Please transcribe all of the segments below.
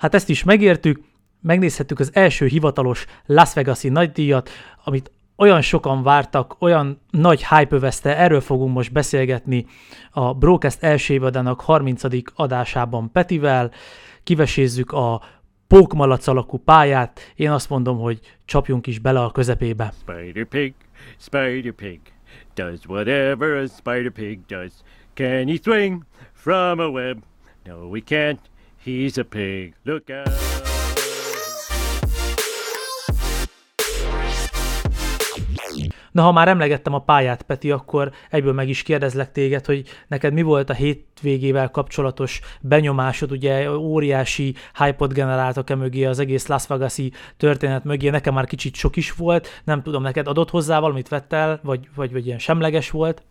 hát ezt is megértük, megnézhettük az első hivatalos Las Vegas-i nagydíjat, amit olyan sokan vártak, olyan nagy hype övezte, erről fogunk most beszélgetni a Brocast első évadának 30. adásában Petivel, kivesézzük a pókmalac alakú pályát, én azt mondom, hogy csapjunk is bele a közepébe. Spider Pig, Spider Pig, does whatever a Spider Pig does. Can he swing from a web? No, we can't. He's a pig. Look out. Na, ha már emlegettem a pályát, Peti, akkor egyből meg is kérdezlek téged, hogy neked mi volt a hétvégével kapcsolatos benyomásod, ugye óriási hype-ot generáltak e mögé, az egész Las vegas történet mögé, nekem már kicsit sok is volt, nem tudom, neked adott hozzá valamit vettel, vagy, vagy, vagy ilyen semleges volt?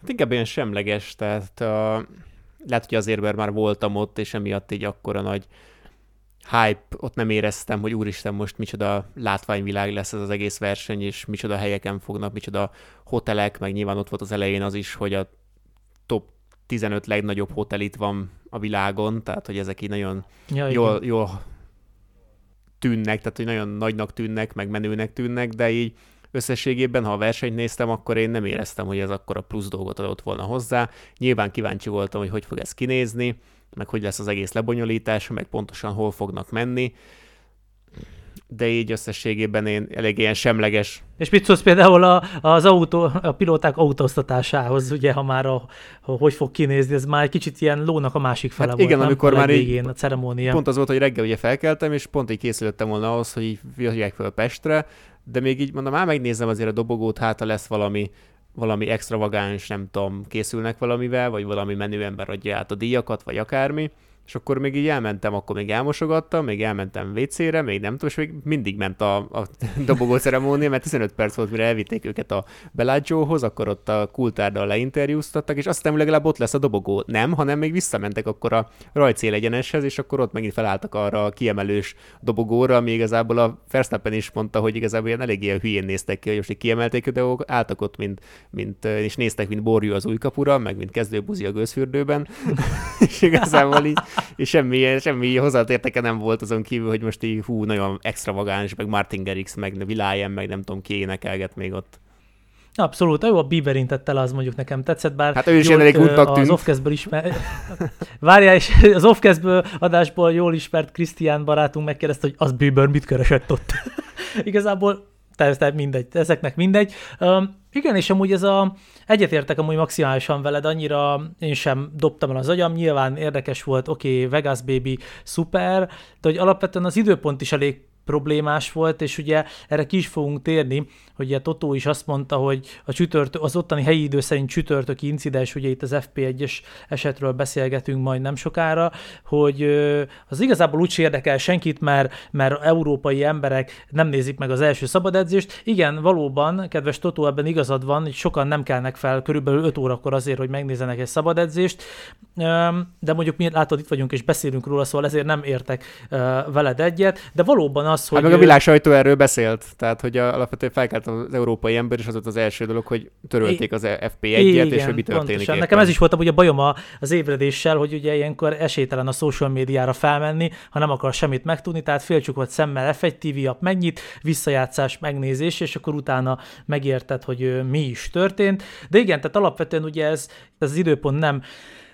Hát inkább ilyen semleges, tehát a, lehet, hogy azért, mert már voltam ott, és emiatt így akkora nagy hype, ott nem éreztem, hogy úristen, most micsoda látványvilág lesz ez az egész verseny, és micsoda helyeken fognak, micsoda hotelek, meg nyilván ott volt az elején az is, hogy a top 15 legnagyobb hotel itt van a világon, tehát hogy ezek így nagyon ja, jól, jól tűnnek, tehát hogy nagyon nagynak tűnnek, meg menőnek tűnnek, de így összességében, ha a versenyt néztem, akkor én nem éreztem, hogy ez akkor a plusz dolgot adott volna hozzá. Nyilván kíváncsi voltam, hogy hogy fog ez kinézni, meg hogy lesz az egész lebonyolítása, meg pontosan hol fognak menni, de így összességében én elég ilyen semleges. És mit szólsz például a, az autó, a pilóták autóztatásához, ugye, ha már a, a, hogy fog kinézni, ez már egy kicsit ilyen lónak a másik fele hát volt, igen, nem? amikor a már így, a ceremónia. Pont az volt, hogy reggel ugye felkeltem, és pont így készülöttem volna ahhoz, hogy így fel Pestre, de még így mondom, már megnézem azért a dobogót, hát lesz valami, valami extravagáns, nem tudom, készülnek valamivel, vagy valami menő ember adja át a díjakat, vagy akármi, és akkor még így elmentem, akkor még elmosogattam, még elmentem WC-re, még nem tudom, és még mindig ment a, a dobogó ceremónia, mert 15 perc volt, mire elvitték őket a Bellagiohoz, akkor ott a kultárdal leinterjúztattak, és aztán legalább ott lesz a dobogó. Nem, hanem még visszamentek akkor a rajcél egyeneshez, és akkor ott megint felálltak arra a kiemelős dobogóra, ami igazából a Verstappen is mondta, hogy igazából ilyen elég ilyen hülyén néztek ki, hogy most kiemelték, de álltak ott, mint, mint, és néztek, mint borjú az új kapura, meg mint kezdőbuzi a gőzfürdőben, és igazából így és semmi, semmi hozzáérteke nem volt azon kívül, hogy most így hú, nagyon extravagáns, meg Martin Garrix, meg Villájen, meg nem tudom ki énekelget még ott. Abszolút, jó a Bieber intett az mondjuk nekem tetszett, bár hát ő is elég útnak tűnt. Az offcastből ismer... Várjál, és az offcastből adásból jól ismert Krisztián barátunk megkérdezte, hogy az Bieber mit keresett ott. Igazából tehát mindegy, ezeknek mindegy. Um, igen, és amúgy ez a, egyetértek amúgy maximálisan veled, annyira én sem dobtam el az agyam, nyilván érdekes volt, oké, okay, Vegas Baby, szuper, de hogy alapvetően az időpont is elég problémás volt, és ugye erre ki is fogunk térni, hogy ugye Totó is azt mondta, hogy a csütörtök, az ottani helyi idő szerint csütörtöki incidens, ugye itt az FP1-es esetről beszélgetünk majd nem sokára, hogy az igazából úgy érdekel senkit, mert, mert európai emberek nem nézik meg az első szabad edzést. Igen, valóban, kedves Totó, ebben igazad van, hogy sokan nem kelnek fel körülbelül 5 órakor azért, hogy megnézzenek egy szabad edzést, de mondjuk mi látod, itt vagyunk és beszélünk róla, szóval ezért nem értek veled egyet, de valóban az, hogy... Hát meg a világ sajtó erről beszélt, tehát hogy alapvetően felkelt az európai ember, és az volt az első dolog, hogy törölték az FP1-et, és hogy mi történik. Nekem ez is volt ugye a bajom az ébredéssel, hogy ugye ilyenkor esélytelen a social médiára felmenni, ha nem akar semmit megtudni, tehát félcsukott szemmel F1 TV app megnyit, visszajátszás, megnézés, és akkor utána megérted, hogy mi is történt. De igen, tehát alapvetően ugye ez, ez az időpont nem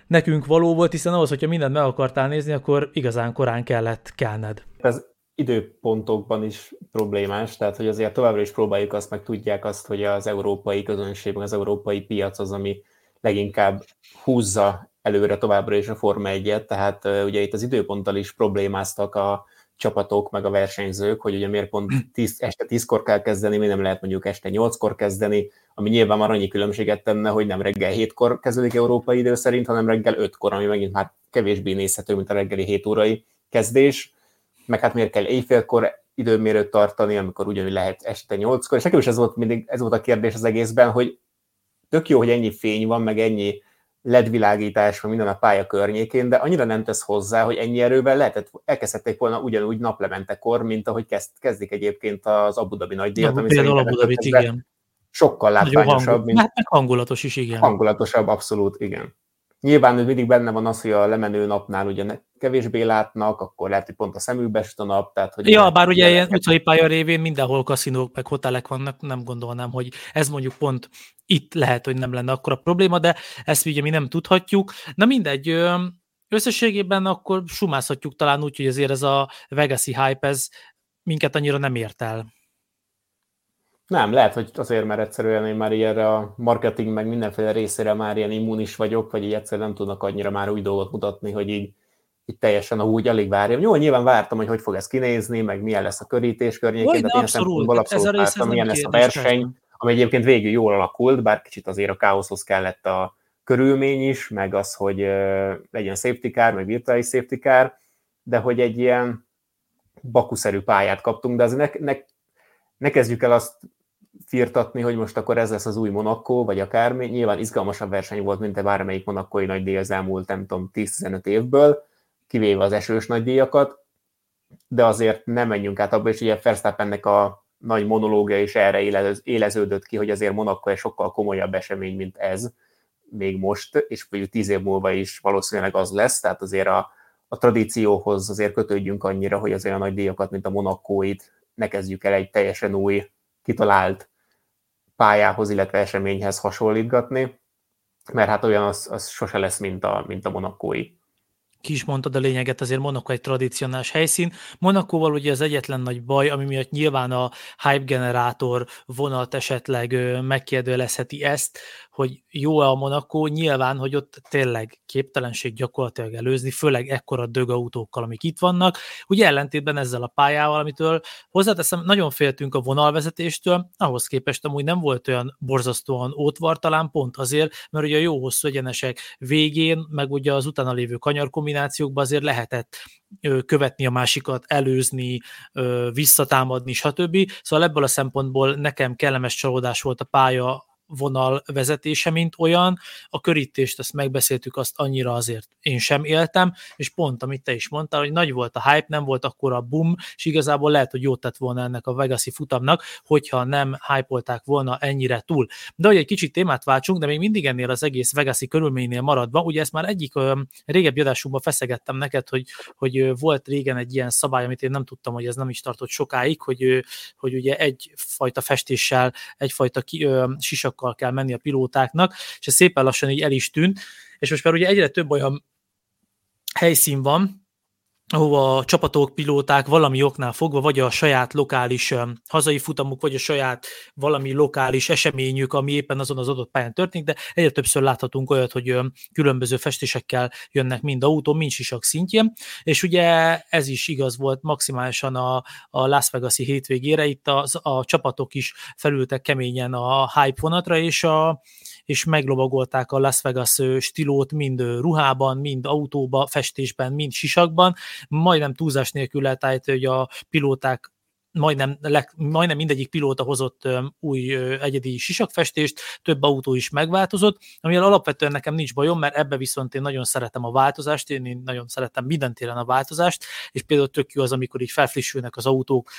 nekünk való volt, hiszen ahhoz, hogyha mindent meg akartál nézni, akkor igazán korán kellett kelned. Ez időpontokban is problémás, tehát hogy azért továbbra is próbáljuk azt, meg tudják azt, hogy az európai közönség, az európai piac az, ami leginkább húzza előre továbbra is a Forma 1 tehát ugye itt az időponttal is problémáztak a csapatok, meg a versenyzők, hogy ugye miért pont 10, este 10-kor kell kezdeni, mi nem lehet mondjuk este 8-kor kezdeni, ami nyilván már annyi különbséget tenne, hogy nem reggel 7-kor kezdődik európai idő szerint, hanem reggel 5-kor, ami megint már kevésbé nézhető, mint a reggeli 7 órai kezdés meg hát miért kell éjfélkor időmérőt tartani, amikor ugyanúgy lehet este nyolckor, és nekem is ez volt mindig, ez volt a kérdés az egészben, hogy tök jó, hogy ennyi fény van, meg ennyi ledvilágítás van minden a pálya környékén, de annyira nem tesz hozzá, hogy ennyi erővel lehetett, elkezdhették volna ugyanúgy naplementekor, mint ahogy kezd, kezdik egyébként az Abu Dhabi nagydíjat, ja, ami például Abu Dhabi, igen. Sokkal látványosabb, mint... Hát hangulatos is, igen. Hangulatosabb, abszolút, igen. Nyilván mindig benne van az, hogy a lemenő napnál ugye kevésbé látnak, akkor lehet, hogy pont a szemükbe a nap. Tehát, hogy ja, bár ugye ilyen utcai pálya révén mindenhol kaszinók meg hotelek vannak, nem gondolnám, hogy ez mondjuk pont itt lehet, hogy nem lenne akkor a probléma, de ezt ugye mi nem tudhatjuk. Na mindegy, összességében akkor sumázhatjuk talán úgy, hogy azért ez a Vegasi hype, ez minket annyira nem ért el. Nem, lehet, hogy azért, mert egyszerűen én már ilyenre a marketing meg mindenféle részére már ilyen immunis vagyok, vagy így egyszerűen nem tudnak annyira már új dolgot mutatni, hogy így, így teljesen úgy alig várjam. Jó, nyilván vártam, hogy hogy fog ez kinézni, meg milyen lesz a körítés környékén, de én szempontból abszolút ez vártam, milyen lesz a verseny, ami egyébként végül jól alakult, bár kicsit azért a káoszhoz kellett a körülmény is, meg az, hogy legyen safety car, meg virtuális safety car, de hogy egy ilyen bakuszerű pályát kaptunk, de azért ne, ne, ne kezdjük el azt firtatni, hogy most akkor ez lesz az új Monaco, vagy akármi. Nyilván izgalmasabb verseny volt, mint a bármelyik monakói nagy díj az elmúlt, nem tudom, 10-15 évből, kivéve az esős nagy díjakat, de azért nem menjünk át abba, és ugye Verstappennek a nagy monológia is erre éleződött ki, hogy azért Monaco egy sokkal komolyabb esemény, mint ez még most, és mondjuk tíz év múlva is valószínűleg az lesz, tehát azért a, a tradícióhoz azért kötődjünk annyira, hogy az olyan nagy díjakat, mint a Monakóit ne kezdjük el egy teljesen új, kitalált pályához, illetve eseményhez hasonlítgatni, mert hát olyan az, az sose lesz, mint a, mint a monakói ki is mondtad a lényeget, azért Monaco egy tradicionális helyszín. Monakóval ugye az egyetlen nagy baj, ami miatt nyilván a hype generátor vonat esetleg megkérdőjelezheti ezt, hogy jó-e a Monaco, nyilván, hogy ott tényleg képtelenség gyakorlatilag előzni, főleg ekkora dögautókkal, amik itt vannak. Ugye ellentétben ezzel a pályával, amitől hozzáteszem, nagyon féltünk a vonalvezetéstől, ahhoz képest amúgy nem volt olyan borzasztóan ótvar, talán pont azért, mert ugye a jó hosszú egyenesek végén, meg ugye az utána lévő kanyar kombinációkban azért lehetett követni a másikat, előzni, visszatámadni, stb. Szóval ebből a szempontból nekem kellemes csalódás volt a pálya vonal vezetése, mint olyan. A körítést, ezt megbeszéltük, azt annyira azért én sem éltem, és pont, amit te is mondtál, hogy nagy volt a hype, nem volt akkor a boom, és igazából lehet, hogy jót tett volna ennek a Vegasi futamnak, hogyha nem hype volna ennyire túl. De hogy egy kicsit témát váltsunk, de még mindig ennél az egész Vegasi körülménynél maradva, ugye ezt már egyik ö, régebbi adásunkban feszegettem neked, hogy, hogy volt régen egy ilyen szabály, amit én nem tudtam, hogy ez nem is tartott sokáig, hogy, hogy ugye egyfajta festéssel, egyfajta ki, ö, sisak gyorsakkal kell menni a pilótáknak, és ez szépen lassan így el is tűnt, és most már ugye egyre több olyan helyszín van, ahova a csapatok, pilóták valami oknál fogva, vagy a saját lokális hazai futamuk, vagy a saját valami lokális eseményük, ami éppen azon az adott pályán történik, de egyre többször láthatunk olyat, hogy különböző festésekkel jönnek mind autó, mind sisak szintjén, és ugye ez is igaz volt maximálisan a, a Las Vegas-i hétvégére, itt a, a csapatok is felültek keményen a hype vonatra, és a, és meglovagolták a Las Vegas stílót mind ruhában, mind autóba, festésben, mind sisakban. Majdnem túlzás nélkül lehet állítani, hogy a pilóták majdnem, leg, majdnem mindegyik pilóta hozott új egyedi sisakfestést, több autó is megváltozott, amivel alapvetően nekem nincs bajom, mert ebbe viszont én nagyon szeretem a változást, én, nagyon szeretem minden téren a változást, és például tök jó az, amikor így felfrissülnek az autók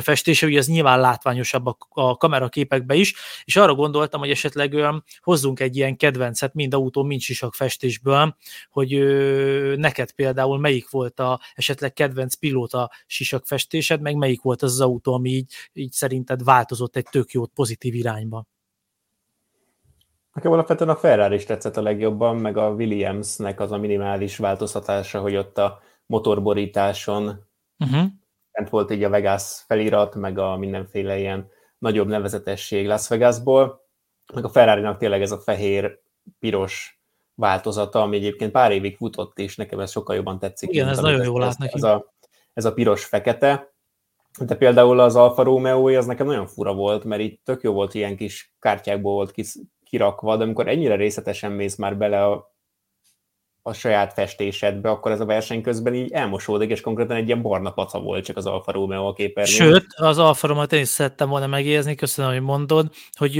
festése, ugye ez nyilván látványosabb a, a kameraképekbe is, és arra gondoltam, hogy esetleg hozzunk egy ilyen kedvencet mind autó, mind sisak festésből, hogy neked például melyik volt a esetleg kedvenc pilóta sisak festésed, meg melyik volt az autó, ami így, így szerinted változott egy tök jót pozitív irányba? Nekem alapvetően a Ferrari is tetszett a legjobban, meg a Williamsnek az a minimális változtatása, hogy ott a motorborításon uh-huh. bent volt így a Vegas felirat, meg a mindenféle ilyen nagyobb nevezetesség Las Vegasból, meg a ferrari tényleg ez a fehér-piros változata, ami egyébként pár évig futott, és nekem ez sokkal jobban tetszik. Igen, ez nagyon jól lát neki. Ez a, ez a piros-fekete, de például az Alfa romeo az nekem nagyon fura volt, mert itt tök jó volt, ilyen kis kártyákból volt kis, kirakva, de amikor ennyire részletesen mész már bele a, a saját festésedbe, akkor ez a verseny közben így elmosódik, és konkrétan egy ilyen barna paca volt csak az Alfa Romeo a képernyőn. Sőt, az Alfa romeo én is szerettem volna megérzni, köszönöm, hogy mondod, hogy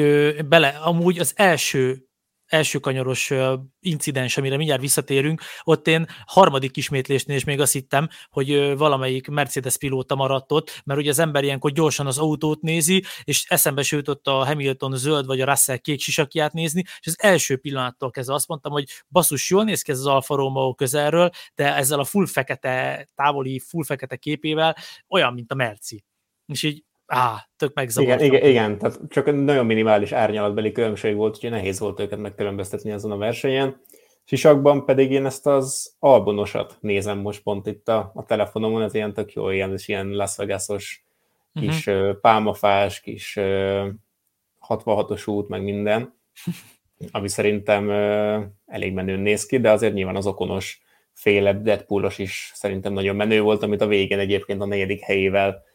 bele, amúgy az első első kanyaros incidens, amire mindjárt visszatérünk, ott én harmadik ismétlésnél is még azt hittem, hogy valamelyik Mercedes pilóta maradt ott, mert ugye az ember ilyenkor gyorsan az autót nézi, és eszembe sőt ott a Hamilton zöld vagy a Russell kék sisakját nézni, és az első pillanattól kezdve azt mondtam, hogy basszus, jól néz ki ez az Alfa Romeo közelről, de ezzel a full fekete, távoli full fekete képével olyan, mint a Merci. És így Á, tök megzavartam. Igen, igen, igen, tehát csak nagyon minimális árnyalatbeli különbség volt, úgyhogy nehéz volt őket megkülönböztetni azon a versenyen. Sisakban pedig én ezt az albonosat nézem most pont itt a, a telefonomon, ez ilyen tök jó, ilyen, és ilyen Las Vegas-os kis uh-huh. pálmafás, kis 66-os út, meg minden, ami szerintem elég menőn néz ki, de azért nyilván az okonos féle Deadpoolos is szerintem nagyon menő volt, amit a végén egyébként a negyedik helyével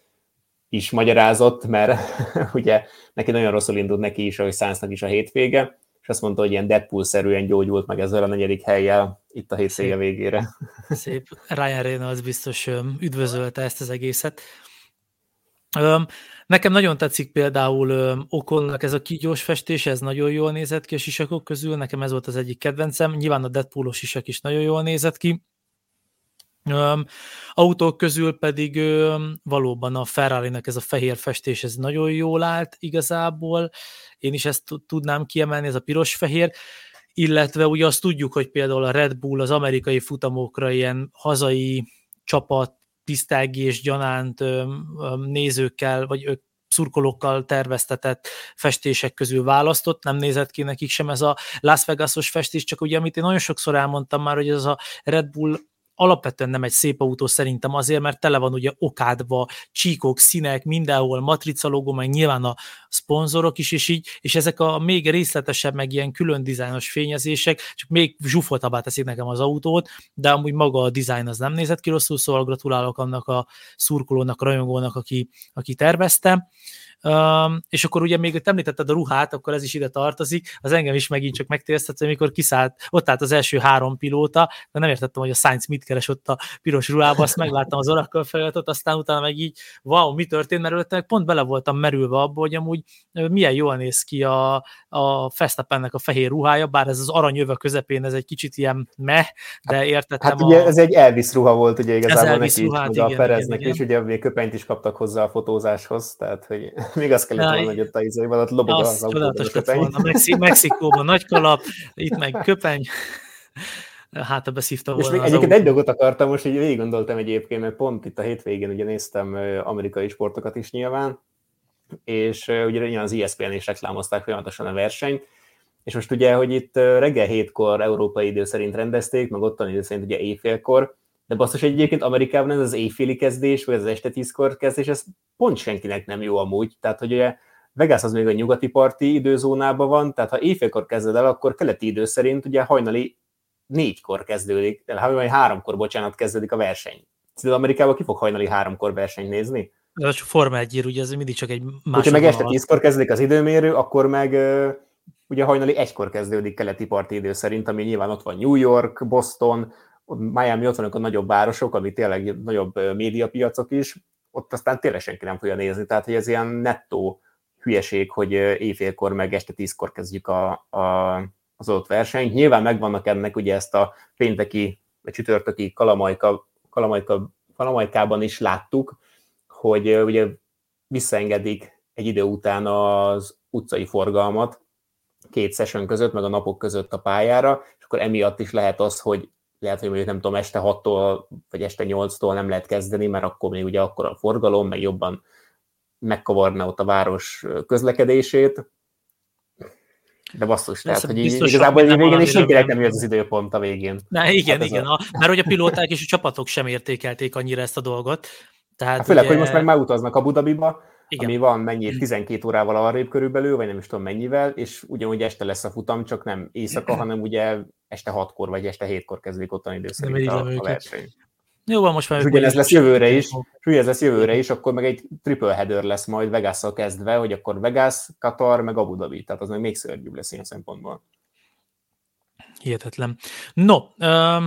is magyarázott, mert ugye neki nagyon rosszul indult neki is, ahogy Szánsznak is a hétvége, és azt mondta, hogy ilyen Deadpool-szerűen gyógyult meg ezzel a negyedik helyjel itt a hétvége végére. Szép. Ryan Reynolds biztos üdvözölte ezt az egészet. Nekem nagyon tetszik például Okonnak ez a kígyós festés, ez nagyon jól nézett ki a sisakok közül, nekem ez volt az egyik kedvencem, nyilván a Deadpoolos sisak is nagyon jól nézett ki, Um, autók közül pedig um, valóban a ferrari ez a fehér festés, ez nagyon jól állt igazából. Én is ezt tudnám kiemelni, ez a piros-fehér. Illetve ugye azt tudjuk, hogy például a Red Bull az amerikai futamokra ilyen hazai csapat, és gyanánt um, nézőkkel, vagy ők szurkolókkal terveztetett festések közül választott, nem nézett ki nekik sem ez a Las Vegas-os festés, csak ugye, amit én nagyon sokszor elmondtam már, hogy ez a Red Bull alapvetően nem egy szép autó szerintem azért, mert tele van ugye okádva, csíkok, színek, mindenhol matrica logó, meg nyilván a szponzorok is, és így, és ezek a még részletesebb, meg ilyen külön dizájnos fényezések, csak még zsúfoltabbá teszik nekem az autót, de amúgy maga a dizájn az nem nézett ki rosszul, szóval gratulálok annak a szurkolónak, rajongónak, aki, aki tervezte. Um, és akkor ugye még ott említetted a ruhát, akkor ez is ide tartozik, az engem is megint csak megtérztetett, amikor kiszállt, ott állt az első három pilóta, de nem értettem, hogy a Sainz mit keres ott a piros ruhába, azt megláttam az Oracle feliratot, aztán utána meg így, wow, mi történt, mert előtte pont bele voltam merülve abba, hogy amúgy milyen jól néz ki a, a Fesztappennek a fehér ruhája, bár ez az aranyöve közepén, ez egy kicsit ilyen meh, de értettem. Hát ugye a... ez egy Elvis ruha volt ugye igazából neki, ruhát, igen, a Pereznek is, ugye még köpenyt is kaptak hozzá a fotózáshoz, tehát hogy még azt kellett volna, hogy ott a izaival, ott lobog az, az csodálatos lett volna. Mexi- Mexikóban nagy kalap, itt meg köpeny. Hát, beszívta volna. És még egyébként egy dolgot akartam, most így végig gondoltam egyébként, mert pont itt a hétvégén ugye néztem amerikai sportokat is nyilván, és ugye az ESPN is reklámozták folyamatosan a versenyt, és most ugye, hogy itt reggel hétkor európai idő szerint rendezték, meg ottani idő szerint ugye éjfélkor, de basszus egyébként Amerikában ez az éjféli kezdés, vagy az este tízkor kezdés, ez pont senkinek nem jó amúgy. Tehát, hogy ugye Vegas az még a nyugati parti időzónában van, tehát ha éjfélkor kezded el, akkor keleti idő szerint ugye hajnali négykor kezdődik, vagy háromkor, bocsánat, kezdődik a verseny. Szóval Amerikában ki fog hajnali háromkor versenyt nézni? De a Forma 1 ugye ez mindig csak egy más. Ha meg este tízkor kezdődik az időmérő, akkor meg ugye hajnali egykor kezdődik keleti parti idő szerint, ami nyilván ott van New York, Boston, Miami ott vannak a nagyobb városok, ami tényleg nagyobb médiapiacok is, ott aztán tényleg senki nem fogja nézni, tehát hogy ez ilyen nettó hülyeség, hogy éjfélkor meg este tízkor kezdjük a, a, az adott versenyt. Nyilván megvannak ennek ugye ezt a pénteki, vagy csütörtöki kalamajka, kalamajka, kalamajkában is láttuk, hogy ugye visszaengedik egy idő után az utcai forgalmat két session között, meg a napok között a pályára, és akkor emiatt is lehet az, hogy lehet, hogy mondjuk nem tudom, este 6-tól vagy este 8-tól nem lehet kezdeni, mert akkor még ugye akkor a forgalom, meg jobban megkavarna ott a város közlekedését. De basszus, tehát, hogy így, igazából így végén is senkinek nem jött az időpont a végén. Na, igen, hát igen, a... A, mert hogy a pilóták és a csapatok sem értékelték annyira ezt a dolgot. Tehát hát főleg, ugye... hogy most meg már utaznak a Budabiba, igen. ami van mennyi, 12 órával arrébb körülbelül, vagy nem is tudom mennyivel, és ugyanúgy este lesz a futam, csak nem éjszaka, hanem ugye este 6-kor vagy este 7-kor kezdődik ottan idő szerint a, a verseny. Jó, van most már. És ugyanez lesz jövőre is, és ugyanez lesz jövőre is, akkor meg egy triple header lesz majd vegas kezdve, hogy akkor Vegas, Katar, meg Abu Dhabi, tehát az meg még szörnyűbb lesz ilyen szempontból. Hihetetlen. No, uh,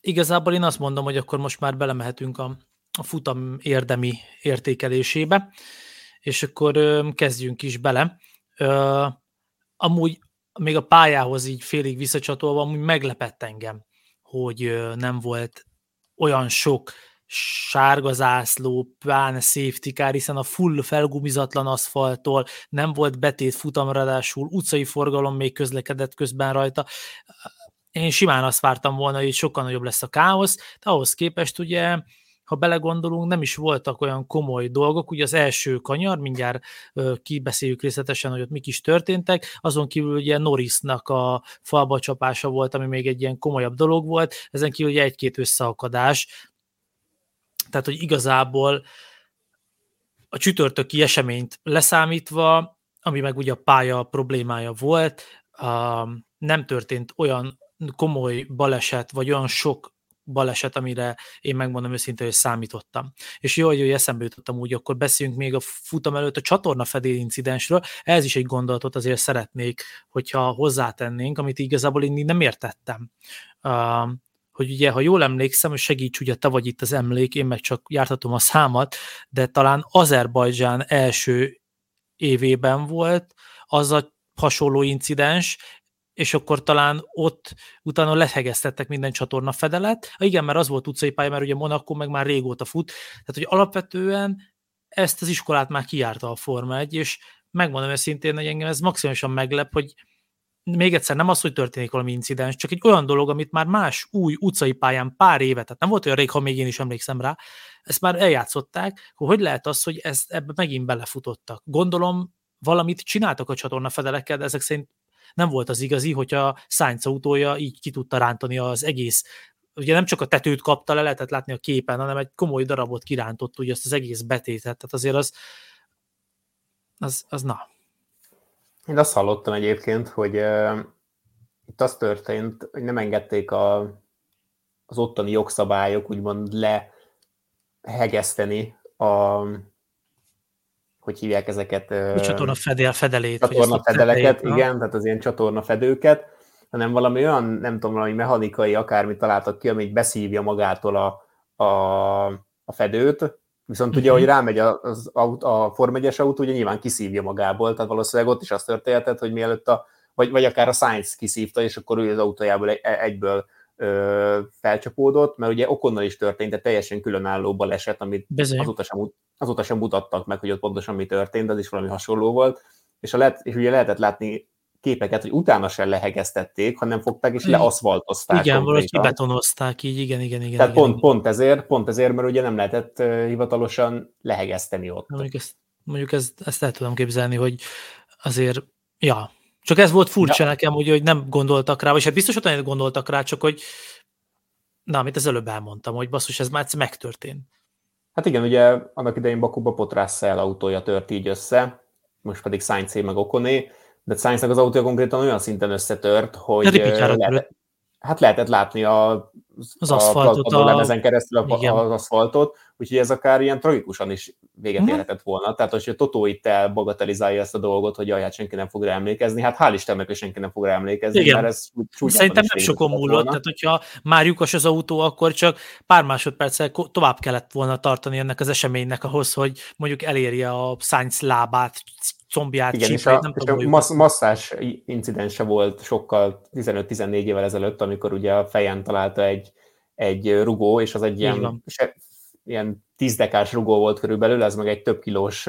igazából én azt mondom, hogy akkor most már belemehetünk a, a futam érdemi értékelésébe, és akkor kezdjünk is bele. Amúgy még a pályához így félig visszacsatolva, amúgy meglepett engem, hogy nem volt olyan sok sárga zászló, pláne safety car, hiszen a full felgumizatlan aszfaltól nem volt betét futam, ráadásul utcai forgalom még közlekedett közben rajta. Én simán azt vártam volna, hogy sokkal nagyobb lesz a káosz, de ahhoz képest ugye ha belegondolunk, nem is voltak olyan komoly dolgok. Ugye az első kanyar, mindjárt kibeszéljük részletesen, hogy ott mik is történtek, azon kívül ugye Norrisnak a falba csapása volt, ami még egy ilyen komolyabb dolog volt, ezen kívül ugye egy-két összeakadás, tehát, hogy igazából a csütörtöki eseményt leszámítva, ami meg ugye a pálya problémája volt, nem történt olyan komoly baleset, vagy olyan sok baleset, amire én megmondom őszintén, hogy számítottam. És jó, hogy eszembe jutottam úgy, akkor beszéljünk még a futam előtt a csatorna fedél incidensről. Ez is egy gondolatot azért szeretnék, hogyha hozzátennénk, amit igazából én nem értettem. Uh, hogy ugye, ha jól emlékszem, hogy segíts, ugye te vagy itt az emlék, én meg csak jártatom a számat, de talán Azerbajdzsán első évében volt az a hasonló incidens, és akkor talán ott utána lehegeztettek minden csatorna fedelet. Ha igen, mert az volt utcai pálya, mert ugye Monaco meg már régóta fut. Tehát, hogy alapvetően ezt az iskolát már kijárta a Forma 1, és megmondom őszintén, hogy engem ez maximálisan meglep, hogy még egyszer nem az, hogy történik valami incidens, csak egy olyan dolog, amit már más új utcai pályán pár éve, tehát nem volt olyan rég, ha még én is emlékszem rá, ezt már eljátszották, hogy hogy lehet az, hogy ezt, ebbe megint belefutottak. Gondolom, valamit csináltak a csatorna fedelekkel, de ezek szerint nem volt az igazi, hogyha Sainz autója így ki tudta rántani az egész ugye nem csak a tetőt kapta le, lehetett látni a képen, hanem egy komoly darabot kirántott ugye azt az egész betétet, tehát azért az, az, az na, én azt hallottam egyébként, hogy uh, itt az történt, hogy nem engedték a, az ottani jogszabályok úgymond lehegeszteni a hogy hívják ezeket? A csatorna fedél, fedelét. Csatorna fedeleket, fedelét, igen, tehát az ilyen csatorna fedőket, hanem valami olyan, nem tudom, valami mechanikai akármit találtak ki, ami beszívja magától a, a, a fedőt, Viszont ugye, uh-huh. hogy rámegy az, a, a Form 1 autó, ugye nyilván kiszívja magából, tehát valószínűleg ott is azt történhetett, hogy mielőtt a, vagy, vagy akár a Science kiszívta, és akkor ő az autójából egy, egyből felcsapódott, mert ugye okonnal is történt, de teljesen különálló baleset, amit azóta sem, azóta sem mutattak meg, hogy ott pontosan mi történt, az is valami hasonló volt, és, a lehet, és ugye lehetett látni képeket, hogy utána sem lehegeztették, hanem fogták és leaszfaltozták. Igen, valahogy kibetonozták, így igen, igen, igen. Tehát igen, pont, igen. pont, ezért, pont ezért, mert ugye nem lehetett hivatalosan lehegezteni ott. Mondjuk ezt, mondjuk ezt, ezt el tudom képzelni, hogy azért, ja, csak ez volt furcsa ja. nekem, hogy, hogy nem gondoltak rá, vagy hát biztos, hogy gondoltak rá, csak hogy na, amit az előbb elmondtam, hogy basszus, ez már megtörtént. Hát igen, ugye annak idején Bakuba Potrásszel autója tört így össze, most pedig Sainz meg Okoné, de Sainznak az autója konkrétan olyan szinten összetört, hogy lehet, hát lehetett látni a, az aszfaltot, a, a keresztül a, az aszfaltot, úgyhogy ez akár ilyen tragikusan is véget uh-huh. érhetett volna. Tehát, hogy a Totó itt elbagatelizálja ezt a dolgot, hogy jaj, hát senki nem fog rá emlékezni, hát hál' Istennek, hogy senki nem fog rá emlékezni, Igen. mert ez Szerintem nem sokon múlott, tehát hogyha már lyukas az autó, akkor csak pár másodperccel tovább kellett volna tartani ennek az eseménynek ahhoz, hogy mondjuk elérje a Sainz lábát, combját, Igen, és a, nem és tudom, a massz, masszás incidense volt sokkal 15-14 évvel ezelőtt, amikor ugye a fejen találta egy, egy rugó, és az egy ilyen, se, ilyen tízdekás rugó volt körülbelül, ez meg egy több kilós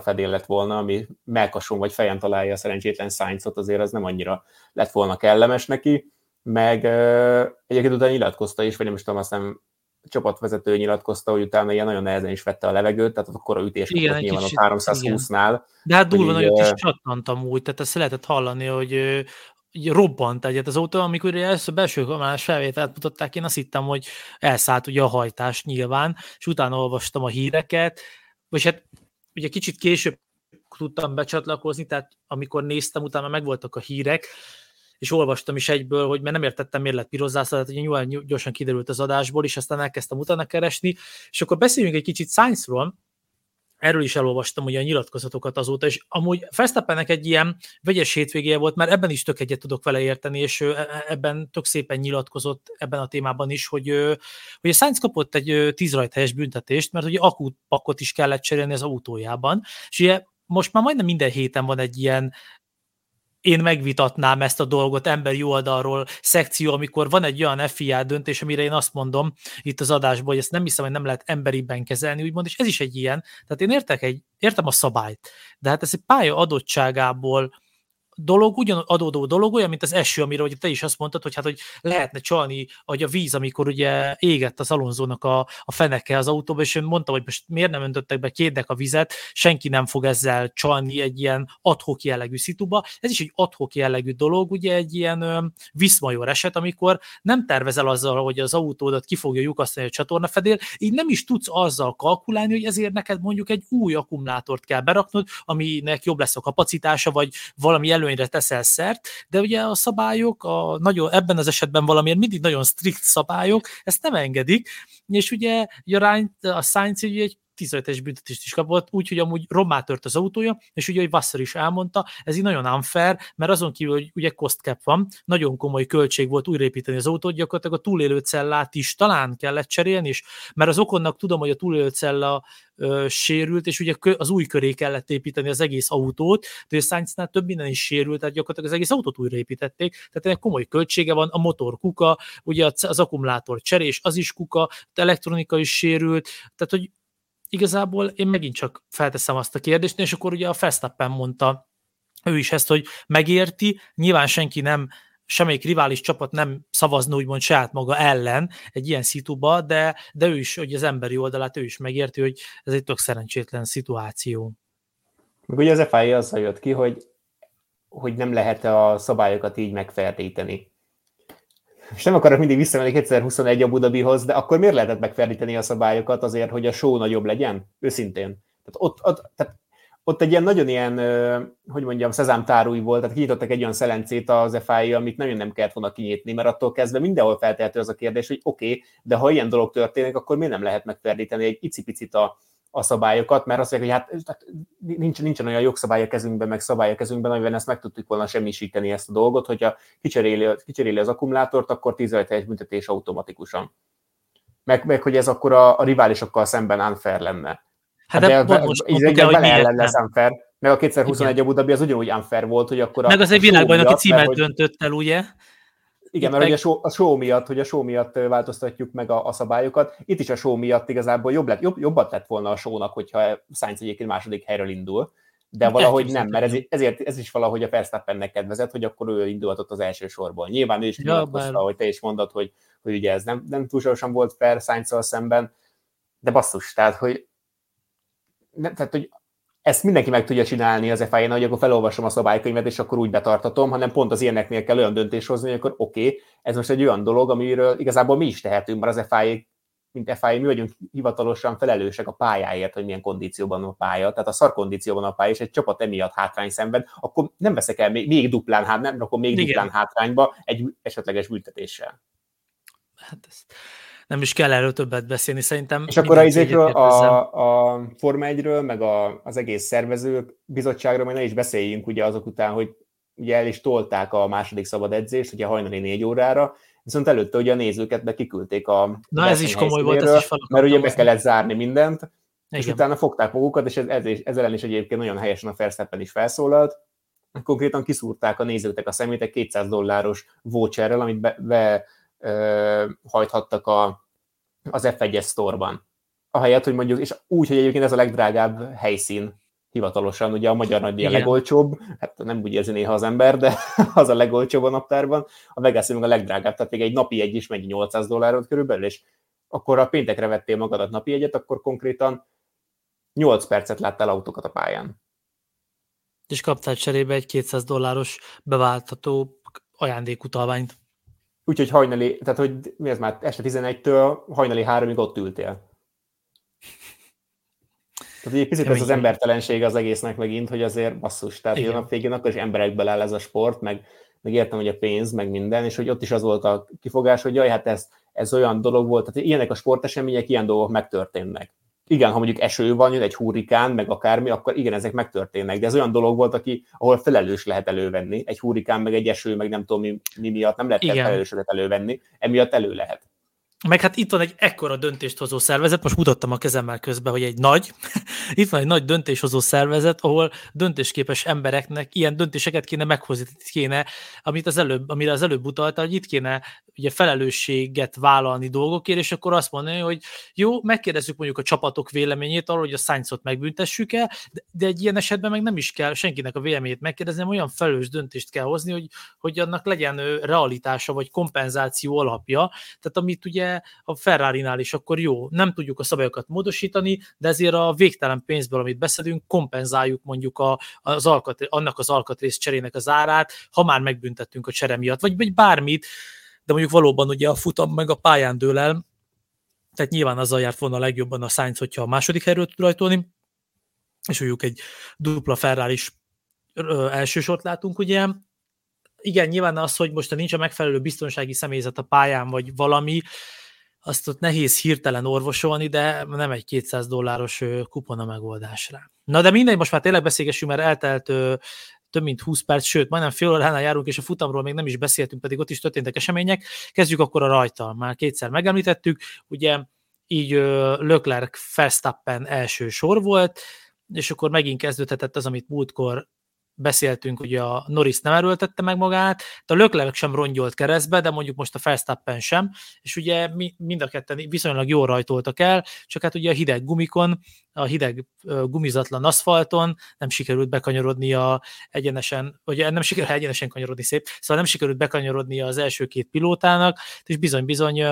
fedél lett volna, ami melkason vagy fejen találja a szerencsétlen science azért az nem annyira lett volna kellemes neki, meg egyébként utána nyilatkozta is, vagy nem is tudom, azt nem csapatvezető nyilatkozta, hogy utána ilyen nagyon nehezen is vette a levegőt, tehát akkor a ütés igen, nyilván a 320-nál. De hát durva nagyot is csattantam úgy, tehát ezt lehetett hallani, hogy, robbant egyet az autó, amikor a belső kamerás felvételt mutatták, én azt hittem, hogy elszállt ugye a hajtás nyilván, és utána olvastam a híreket, vagy hát ugye kicsit később tudtam becsatlakozni, tehát amikor néztem, utána megvoltak a hírek, és olvastam is egyből, hogy mert nem értettem, miért lett piros zászló, tehát nyilván gyorsan kiderült az adásból, és aztán elkezdtem utána keresni, és akkor beszéljünk egy kicsit Science-ról, erről is elolvastam ugye a nyilatkozatokat azóta, és amúgy Verstappennek egy ilyen vegyes hétvégéje volt, mert ebben is tök egyet tudok vele érteni, és e, e, ebben tök szépen nyilatkozott ebben a témában is, hogy, hogy a Sainz kapott egy 10 rajthelyes büntetést, mert ugye akut pakot is kellett cserélni az autójában, és ugye most már majdnem minden héten van egy ilyen én megvitatnám ezt a dolgot emberi oldalról szekció, amikor van egy olyan FIA döntés, amire én azt mondom itt az adásban, hogy ezt nem hiszem, hogy nem lehet emberiben kezelni, úgymond, és ez is egy ilyen. Tehát én értek egy, értem a szabályt, de hát ez egy pálya adottságából dolog, ugyan adódó dolog, olyan, mint az eső, amiről ugye te is azt mondtad, hogy hát, hogy lehetne csalni, hogy a víz, amikor ugye égett az Alonzónak a, a feneke az autóba, és én mondtam, hogy most miért nem öntöttek be kétnek a vizet, senki nem fog ezzel csalni egy ilyen adhok jellegű szituba. Ez is egy adhok jellegű dolog, ugye egy ilyen ö, viszmajor eset, amikor nem tervezel azzal, hogy az autódat ki fogja lyukasztani a csatornafedél, így nem is tudsz azzal kalkulálni, hogy ezért neked mondjuk egy új akkumulátort kell beraknod, aminek jobb lesz a kapacitása, vagy valami előnyre teszel szert, de ugye a szabályok, a nagyon, ebben az esetben valamiért mindig nagyon strikt szabályok, ezt nem engedik, és ugye a, a Sainz ugye egy 15-es büntetést is kapott, úgyhogy amúgy rommá tört az autója, és ugye, hogy Vassar is elmondta, ez így nagyon unfair, mert azon kívül, hogy ugye cost cap van, nagyon komoly költség volt újraépíteni az autót, gyakorlatilag a túlélő cellát is talán kellett cserélni, és mert az okonnak tudom, hogy a túlélő cella ö, sérült, és ugye az új köré kellett építeni az egész autót, de Sainznál több minden is sérült, tehát gyakorlatilag az egész autót újraépítették, tehát ennek komoly költsége van, a motor kuka, ugye az akkumulátor cserés, az is kuka, elektronika is sérült, tehát hogy igazából én megint csak felteszem azt a kérdést, és akkor ugye a Verstappen mondta ő is ezt, hogy megérti, nyilván senki nem semmelyik rivális csapat nem szavazna úgymond saját maga ellen egy ilyen szituba, de, de ő is, hogy az emberi oldalát ő is megérti, hogy ez egy tök szerencsétlen szituáció. Meg ugye az FIA azzal jött ki, hogy, hogy nem lehet a szabályokat így megfertíteni és nem akarok mindig visszamenni 2021 a Budabihoz, de akkor miért lehetett megferdíteni a szabályokat azért, hogy a show nagyobb legyen? Őszintén. Tehát ott, ott, tehát ott egy ilyen nagyon ilyen, hogy mondjam, szezámtárúj volt, tehát kinyitottak egy olyan szelencét az FI, amit nagyon nem kellett volna kinyitni, mert attól kezdve mindenhol feltehető az a kérdés, hogy oké, okay, de ha ilyen dolog történik, akkor miért nem lehet megferdíteni egy icipicit a, a szabályokat, mert azt mondják, hogy hát nincs, nincsen olyan jogszabály a kezünkben, meg szabály a kezünkben, amiben ezt meg tudtuk volna semmisíteni ezt a dolgot, hogyha kicseréli, kicseréli az akkumulátort, akkor 10 egy büntetés automatikusan. Meg, meg hogy ez akkor a, a riválisokkal szemben unfair lenne. Hát, hát de, de most ez egy bele lesz unfair, meg a 2021 a Budabi az ugyanúgy unfair volt, hogy akkor Meg az egy világbajnoki címet döntött el, ugye? Igen, mert meg... a, show, a show miatt, hogy a show miatt változtatjuk meg a, a szabályokat. Itt is a show miatt igazából jobb lett, jobb, jobbat lett volna a shownak, hogyha Sainz egyébként második helyről indul, de valahogy nem, mert ez, ezért ez is valahogy a Verstappennek kedvezett, hogy akkor ő indulhatott az első sorból. Nyilván ő is ja, bár... hogy te is mondod, hogy, hogy ugye ez nem, nem túlságosan volt fair sainz szemben, de basszus, tehát hogy, nem, tehát, hogy ezt mindenki meg tudja csinálni az FIA-n, hogy akkor felolvasom a szabálykönyvet, és akkor úgy betartatom, hanem pont az ilyeneknél kell olyan döntés hozni, hogy akkor oké, okay, ez most egy olyan dolog, amiről igazából mi is tehetünk, mert az FIA, mint FIA, mi vagyunk hivatalosan felelősek a pályáért, hogy milyen kondícióban a pálya, tehát a szar kondícióban a pálya, és egy csapat emiatt hátrány szenved, akkor nem veszek el még, még duplán, hát nem, akkor még Igen. duplán hátrányba egy esetleges büntetéssel. Hát ez nem is kell erről többet beszélni, szerintem. És akkor a, izékről, a, a Forma 1-ről, meg a, az egész szervező bizottságról majd ne is beszéljünk ugye azok után, hogy ugye el is tolták a második szabad edzést, ugye hajnali négy órára, viszont előtte ugye a nézőket be kiküldték a Na ez is komoly volt, ez is Mert ugye be kellett zárni mindent, igen. és utána fogták magukat, és ez, ez, ez ellen is egyébként nagyon helyesen a Verstappen is felszólalt, konkrétan kiszúrták a nézőknek a szemét egy 200 dolláros voucherrel, amit be, be ö, hajthattak a, az F1-es sztorban. Ahelyett, hogy mondjuk, és úgy, hogy egyébként ez a legdrágább helyszín hivatalosan, ugye a magyar nagy a legolcsóbb, hát nem úgy érzi néha az ember, de az a legolcsóbb a naptárban, a Vegas meg a legdrágább, tehát még egy napi egy is megy 800 dollárot körülbelül, és akkor a péntekre vettél magadat napi egyet, akkor konkrétan 8 percet láttál autókat a pályán. És kaptál cserébe egy 200 dolláros beváltató ajándékutalványt. Úgyhogy hajnali, tehát hogy mi ez már este 11-től hajnali 3-ig ott ültél. Tehát egy picit ez az embertelenség az egésznek megint, hogy azért basszus, tehát Igen. a nap végén akkor is emberekből áll ez a sport, meg, meg értem, hogy a pénz, meg minden, és hogy ott is az volt a kifogás, hogy jaj, hát ez, ez olyan dolog volt, tehát ilyenek a sportesemények, ilyen dolgok megtörténnek igen, ha mondjuk eső van, jön egy hurrikán, meg akármi, akkor igen, ezek megtörténnek, de ez olyan dolog volt, aki, ahol felelős lehet elővenni. Egy hurrikán, meg egy eső, meg nem tudom mi, mi miatt nem lehet felelősöket elővenni, emiatt elő lehet. Meg hát itt van egy ekkora döntést hozó szervezet, most mutattam a kezemmel közben, hogy egy nagy, itt van egy nagy döntéshozó szervezet, ahol döntésképes embereknek ilyen döntéseket kéne meghozni, kéne, amit az előbb, amire az előbb utalta, hogy itt kéne ugye felelősséget vállalni dolgokért, és akkor azt mondani, hogy jó, megkérdezzük mondjuk a csapatok véleményét arról, hogy a Sainzot megbüntessük el, de, de egy ilyen esetben meg nem is kell senkinek a véleményét megkérdezni, olyan felelős döntést kell hozni, hogy, hogy annak legyen realitása vagy kompenzáció alapja. Tehát amit ugye a Ferrari-nál is akkor jó, nem tudjuk a szabályokat módosítani, de ezért a végtelen pénzből, amit beszedünk, kompenzáljuk mondjuk a, az alkat, annak az alkatrész cserének az árát, ha már megbüntettünk a csere miatt, vagy, vagy bármit, de mondjuk valóban ugye a futam meg a pályán dől el, tehát nyilván azzal járt volna a legjobban a Sainz, hogyha a második helyről tud rajtolni, és mondjuk egy dupla Ferrari is elsősort látunk, ugye. Igen, nyilván az, hogy most nincs a megfelelő biztonsági személyzet a pályán, vagy valami, azt ott nehéz hirtelen orvosolni, de nem egy 200 dolláros kupon a megoldásra. Na de mindegy, most már tényleg beszélgessünk, mert eltelt több mint 20 perc, sőt, majdnem fél óránál járunk, és a futamról még nem is beszéltünk, pedig ott is történtek események. Kezdjük akkor a rajta. Már kétszer megemlítettük, ugye így Leclerc Verstappen első sor volt, és akkor megint kezdődhetett az, amit múltkor beszéltünk, hogy a Norris nem erőltette meg magát, a Leclerc sem rongyolt keresztbe, de mondjuk most a Verstappen sem, és ugye mi, mind a ketten viszonylag jól rajtoltak el, csak hát ugye a hideg gumikon, a hideg gumizatlan aszfalton nem sikerült bekanyarodni a egyenesen, vagy nem sikerült egyenesen kanyarodni szép, szóval nem sikerült bekanyarodni az első két pilótának, és bizony-bizony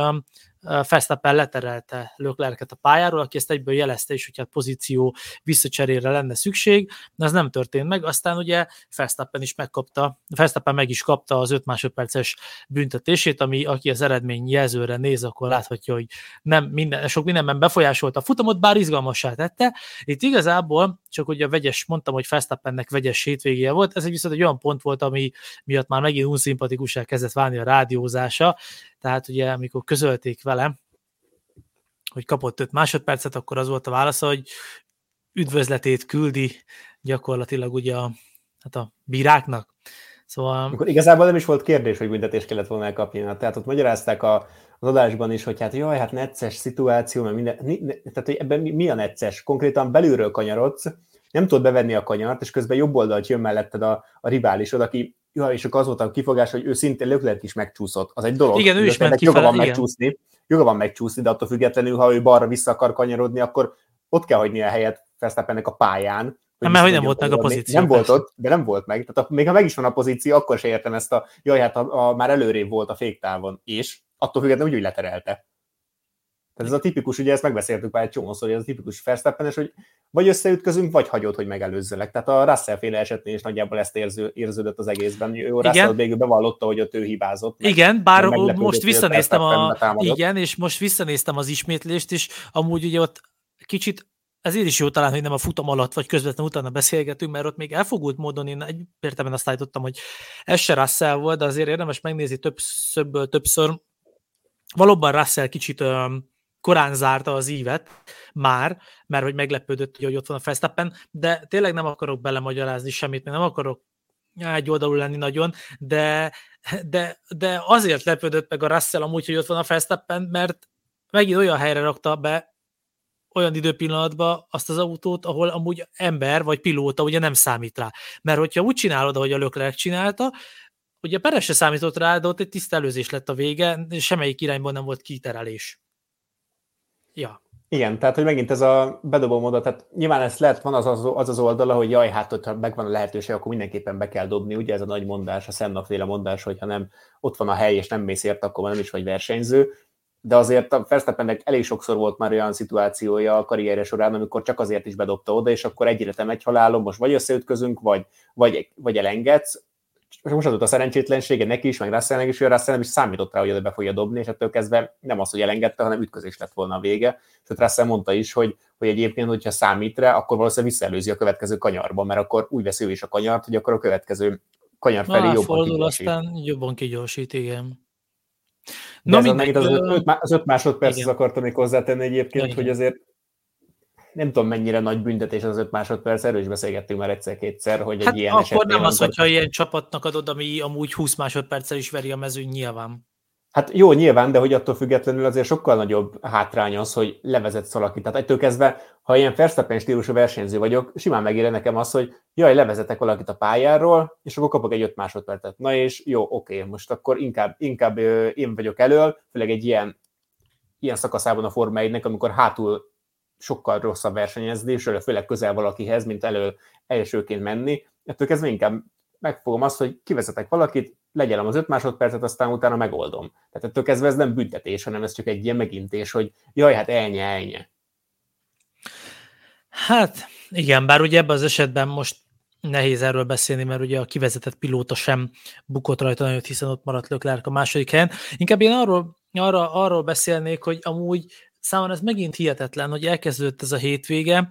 Verstappen leterelte Leclerc a pályáról, aki ezt egyből jelezte is, hogy hát pozíció visszacserére lenne szükség, de ez nem történt meg. Aztán ugye Verstappen is megkapta, Verstappen meg is kapta az 5 másodperces büntetését, ami aki az eredmény jelzőre néz, akkor láthatja, hogy nem minden, sok mindenben befolyásolta a futamot, bár izgalmassá tette. Itt igazából, csak ugye a vegyes, mondtam, hogy Verstappennek vegyes hétvégéje volt, ez egy viszont egy olyan pont volt, ami miatt már megint unszimpatikusá kezdett válni a rádiózása, tehát ugye amikor közölték vele, hogy kapott 5 másodpercet, akkor az volt a válasza, hogy üdvözletét küldi gyakorlatilag ugye a, hát a bíráknak. Szóval... Akkor igazából nem is volt kérdés, hogy büntetést kellett volna elkapni. Tehát ott magyarázták a, az adásban is, hogy hát jaj, hát necces szituáció, mert minden, tehát hogy ebben mi, mi a necces? Konkrétan belülről kanyarodsz, nem tudod bevenni a kanyart, és közben jobb oldalt jön melletted a, a riválisod, aki ja, és akkor az volt a kifogás, hogy ő szintén Leclerc is megcsúszott. Az egy dolog. Igen, ő is ment kifele, joga van igen. megcsúszni, joga van megcsúszni, de attól függetlenül, ha ő balra vissza akar kanyarodni, akkor ott kell hagyni a helyet Verstappennek a pályán. Hogy nem, mert hogy nem volt meg a pozíció. Nem volt ott, de nem volt meg. Tehát még ha meg is van a pozíció, akkor se értem ezt a, jaj, hát a, a, már előrébb volt a féktávon, és attól függetlenül úgy, hogy leterelte. Tehát ez a tipikus, ugye ezt megbeszéltük már egy csomószor, hogy ez a tipikus verstappen hogy vagy összeütközünk, vagy hagyod, hogy megelőzzelek. Tehát a Russell féle esetnél is nagyjából ezt érző, érződött az egészben. Ő Russell igen. végül bevallotta, hogy ott ő hibázott. Igen, bár most visszanéztem a, igen, és most visszanéztem az ismétlést, és amúgy ugye ott kicsit ezért is jó talán, hogy nem a futam alatt, vagy közvetlenül utána beszélgetünk, mert ott még elfogult módon én egy értelemben azt állítottam, hogy ez se Russell volt, de azért érdemes megnézni többszöbből többször. Valóban Russell kicsit korán zárta az ívet már, mert hogy meglepődött, hogy ott van a Fesztappen, de tényleg nem akarok belemagyarázni semmit, nem akarok egy oldalú lenni nagyon, de, de, de azért lepődött meg a Russell amúgy, hogy ott van a Fesztappen, mert megint olyan helyre rakta be olyan időpillanatban azt az autót, ahol amúgy ember vagy pilóta ugye nem számít rá. Mert hogyha úgy csinálod, ahogy a Leclerc csinálta, ugye Peres se számított rá, de ott egy tisztelőzés lett a vége, semmelyik irányban nem volt kiterelés. Ja. Igen, tehát hogy megint ez a bedobó módot, tehát nyilván ez lehet, van az az, az, az oldala, hogy jaj, hát ott ha megvan a lehetőség, akkor mindenképpen be kell dobni, ugye ez a nagy mondás, a Senna féle mondás, hogy ha nem ott van a hely, és nem mész ért, akkor nem is vagy versenyző, de azért a Verstappennek elég sokszor volt már olyan szituációja a karrierje során, amikor csak azért is bedobta oda, és akkor egyre te megy halálom, most vagy összeütközünk, vagy, vagy, vagy elengedsz, most adott a szerencsétlensége neki is, meg Russellnek is, hogy Russell nem is számított rá, hogy oda be fogja dobni, és ettől kezdve nem az, hogy elengedte, hanem ütközés lett volna a vége. És Russell mondta is, hogy, hogy egyébként, hogyha számít rá, akkor valószínűleg visszaelőzi a következő kanyarban, mert akkor úgy veszi ő is a kanyart, hogy akkor a következő kanyar felé Na, jobban fordul, aztán jobban kigyorsít, igen. Na, Na mindegy, az, az, öt, az öt másodpercet akartam még hozzátenni egyébként, ja, hogy azért nem tudom mennyire nagy büntetés az öt másodperc, erről is beszélgettünk már egyszer-kétszer, hogy hát egy ilyen akkor nem az, hogyha ilyen csapatnak adod, ami amúgy 20 másodperccel is veri a mezőny nyilván. Hát jó, nyilván, de hogy attól függetlenül azért sokkal nagyobb hátrány az, hogy levezetsz valakit. Tehát ettől kezdve, ha ilyen Verstappen stílusú versenyző vagyok, simán megére nekem az, hogy jaj, levezetek valakit a pályáról, és akkor kapok egy 5 másodpercet. Na és jó, oké, most akkor inkább, inkább én vagyok elől, főleg egy ilyen, ilyen szakaszában a Forma 1 amikor hátul sokkal rosszabb versenyezni, és főleg közel valakihez, mint elő elsőként menni. Ettől kezdve inkább megfogom azt, hogy kivezetek valakit, legyelem az öt másodpercet, aztán utána megoldom. Tehát ettől kezdve ez nem büntetés, hanem ez csak egy ilyen megintés, hogy jaj, hát elnye, elnye. Hát igen, bár ugye ebben az esetben most nehéz erről beszélni, mert ugye a kivezetett pilóta sem bukott rajta nagyot, hiszen ott maradt Leclerc a második helyen. Inkább én arról, arra, arról beszélnék, hogy amúgy számomra ez megint hihetetlen, hogy elkezdődött ez a hétvége,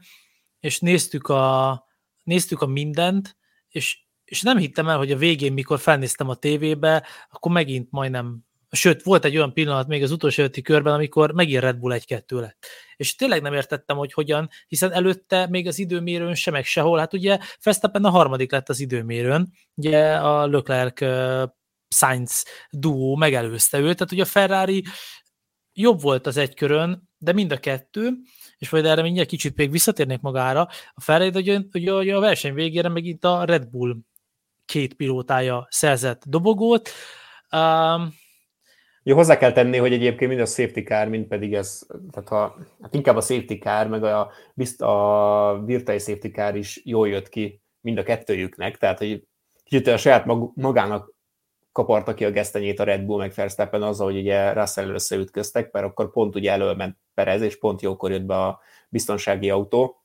és néztük a, néztük a mindent, és és nem hittem el, hogy a végén, mikor felnéztem a tévébe, akkor megint majdnem, sőt, volt egy olyan pillanat még az utolsó öti körben, amikor megint Red Bull 1-2 lett. És tényleg nem értettem, hogy hogyan, hiszen előtte még az időmérőn sem, meg sehol, hát ugye Fesztappen a harmadik lett az időmérőn, ugye a Leclerc Sainz duó megelőzte őt, tehát ugye a Ferrari jobb volt az egy körön, de mind a kettő, és majd erre mindjárt kicsit még visszatérnék magára, a Ferrari, hogy, hogy, a verseny végére megint a Red Bull két pilótája szerzett dobogót. Um, jó, hozzá kell tenni, hogy egyébként mind a safety car, mind pedig ez, tehát ha, hát inkább a safety car, meg a, a virtuális safety car is jól jött ki mind a kettőjüknek, tehát hogy kicsit a saját mag, magának kaparta ki a gesztenyét a Red Bull meg Verstappen azzal, hogy ugye Russell összeütköztek, mert akkor pont ugye előment Perez, és pont jókor jött be a biztonsági autó,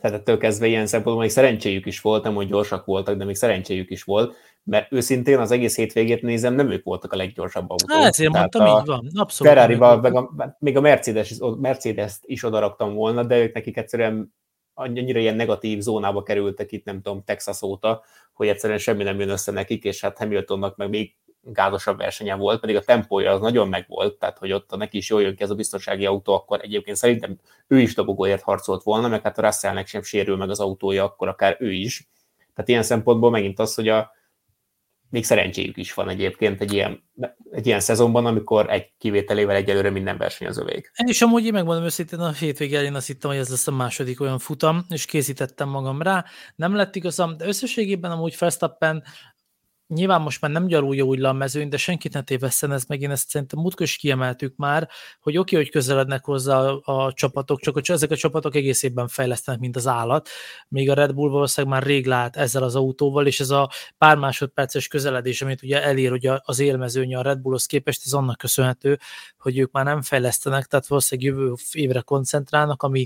tehát ettől kezdve ilyen szempontból még szerencséjük is volt, nem hogy gyorsak voltak, de még szerencséjük is volt, mert őszintén az egész hétvégét nézem, nem ők voltak a leggyorsabb autó. Hát ezért Tehát mondtam, a így van. Abszolút. Ferrari-val, meg a, még a Mercedes, Mercedes-t is odaraktam volna, de ők nekik egyszerűen annyira ilyen negatív zónába kerültek itt, nem tudom, Texas óta, hogy egyszerűen semmi nem jön össze nekik, és hát Hamiltonnak meg még gázosabb versenye volt, pedig a tempója az nagyon megvolt, tehát hogy ott neki is jól jön ki ez a biztonsági autó, akkor egyébként szerintem ő is dobogóért harcolt volna, meg hát a Russellnek sem sérül meg az autója, akkor akár ő is. Tehát ilyen szempontból megint az, hogy a, még szerencséjük is van egyébként egy ilyen, egy ilyen szezonban, amikor egy kivételével egyelőre minden verseny az övék. Én is amúgy én megmondom őszintén, a hétvége elén azt hittem, hogy ez lesz a második olyan futam, és készítettem magam rá. Nem lett igazam, de összességében amúgy Verstappen nyilván most már nem gyalulja úgy le a mezőny, de senkit ne tévesszen, ez meg én ezt szerintem múltkor is kiemeltük már, hogy oké, okay, hogy közelednek hozzá a, a csapatok, csak hogy ezek a csapatok egész évben fejlesztenek, mint az állat, még a Red Bull valószínűleg már rég lát ezzel az autóval, és ez a pár másodperces közeledés, amit ugye elér hogy az élmezőnye a Red Bullhoz képest, ez annak köszönhető, hogy ők már nem fejlesztenek, tehát valószínűleg jövő évre koncentrálnak, ami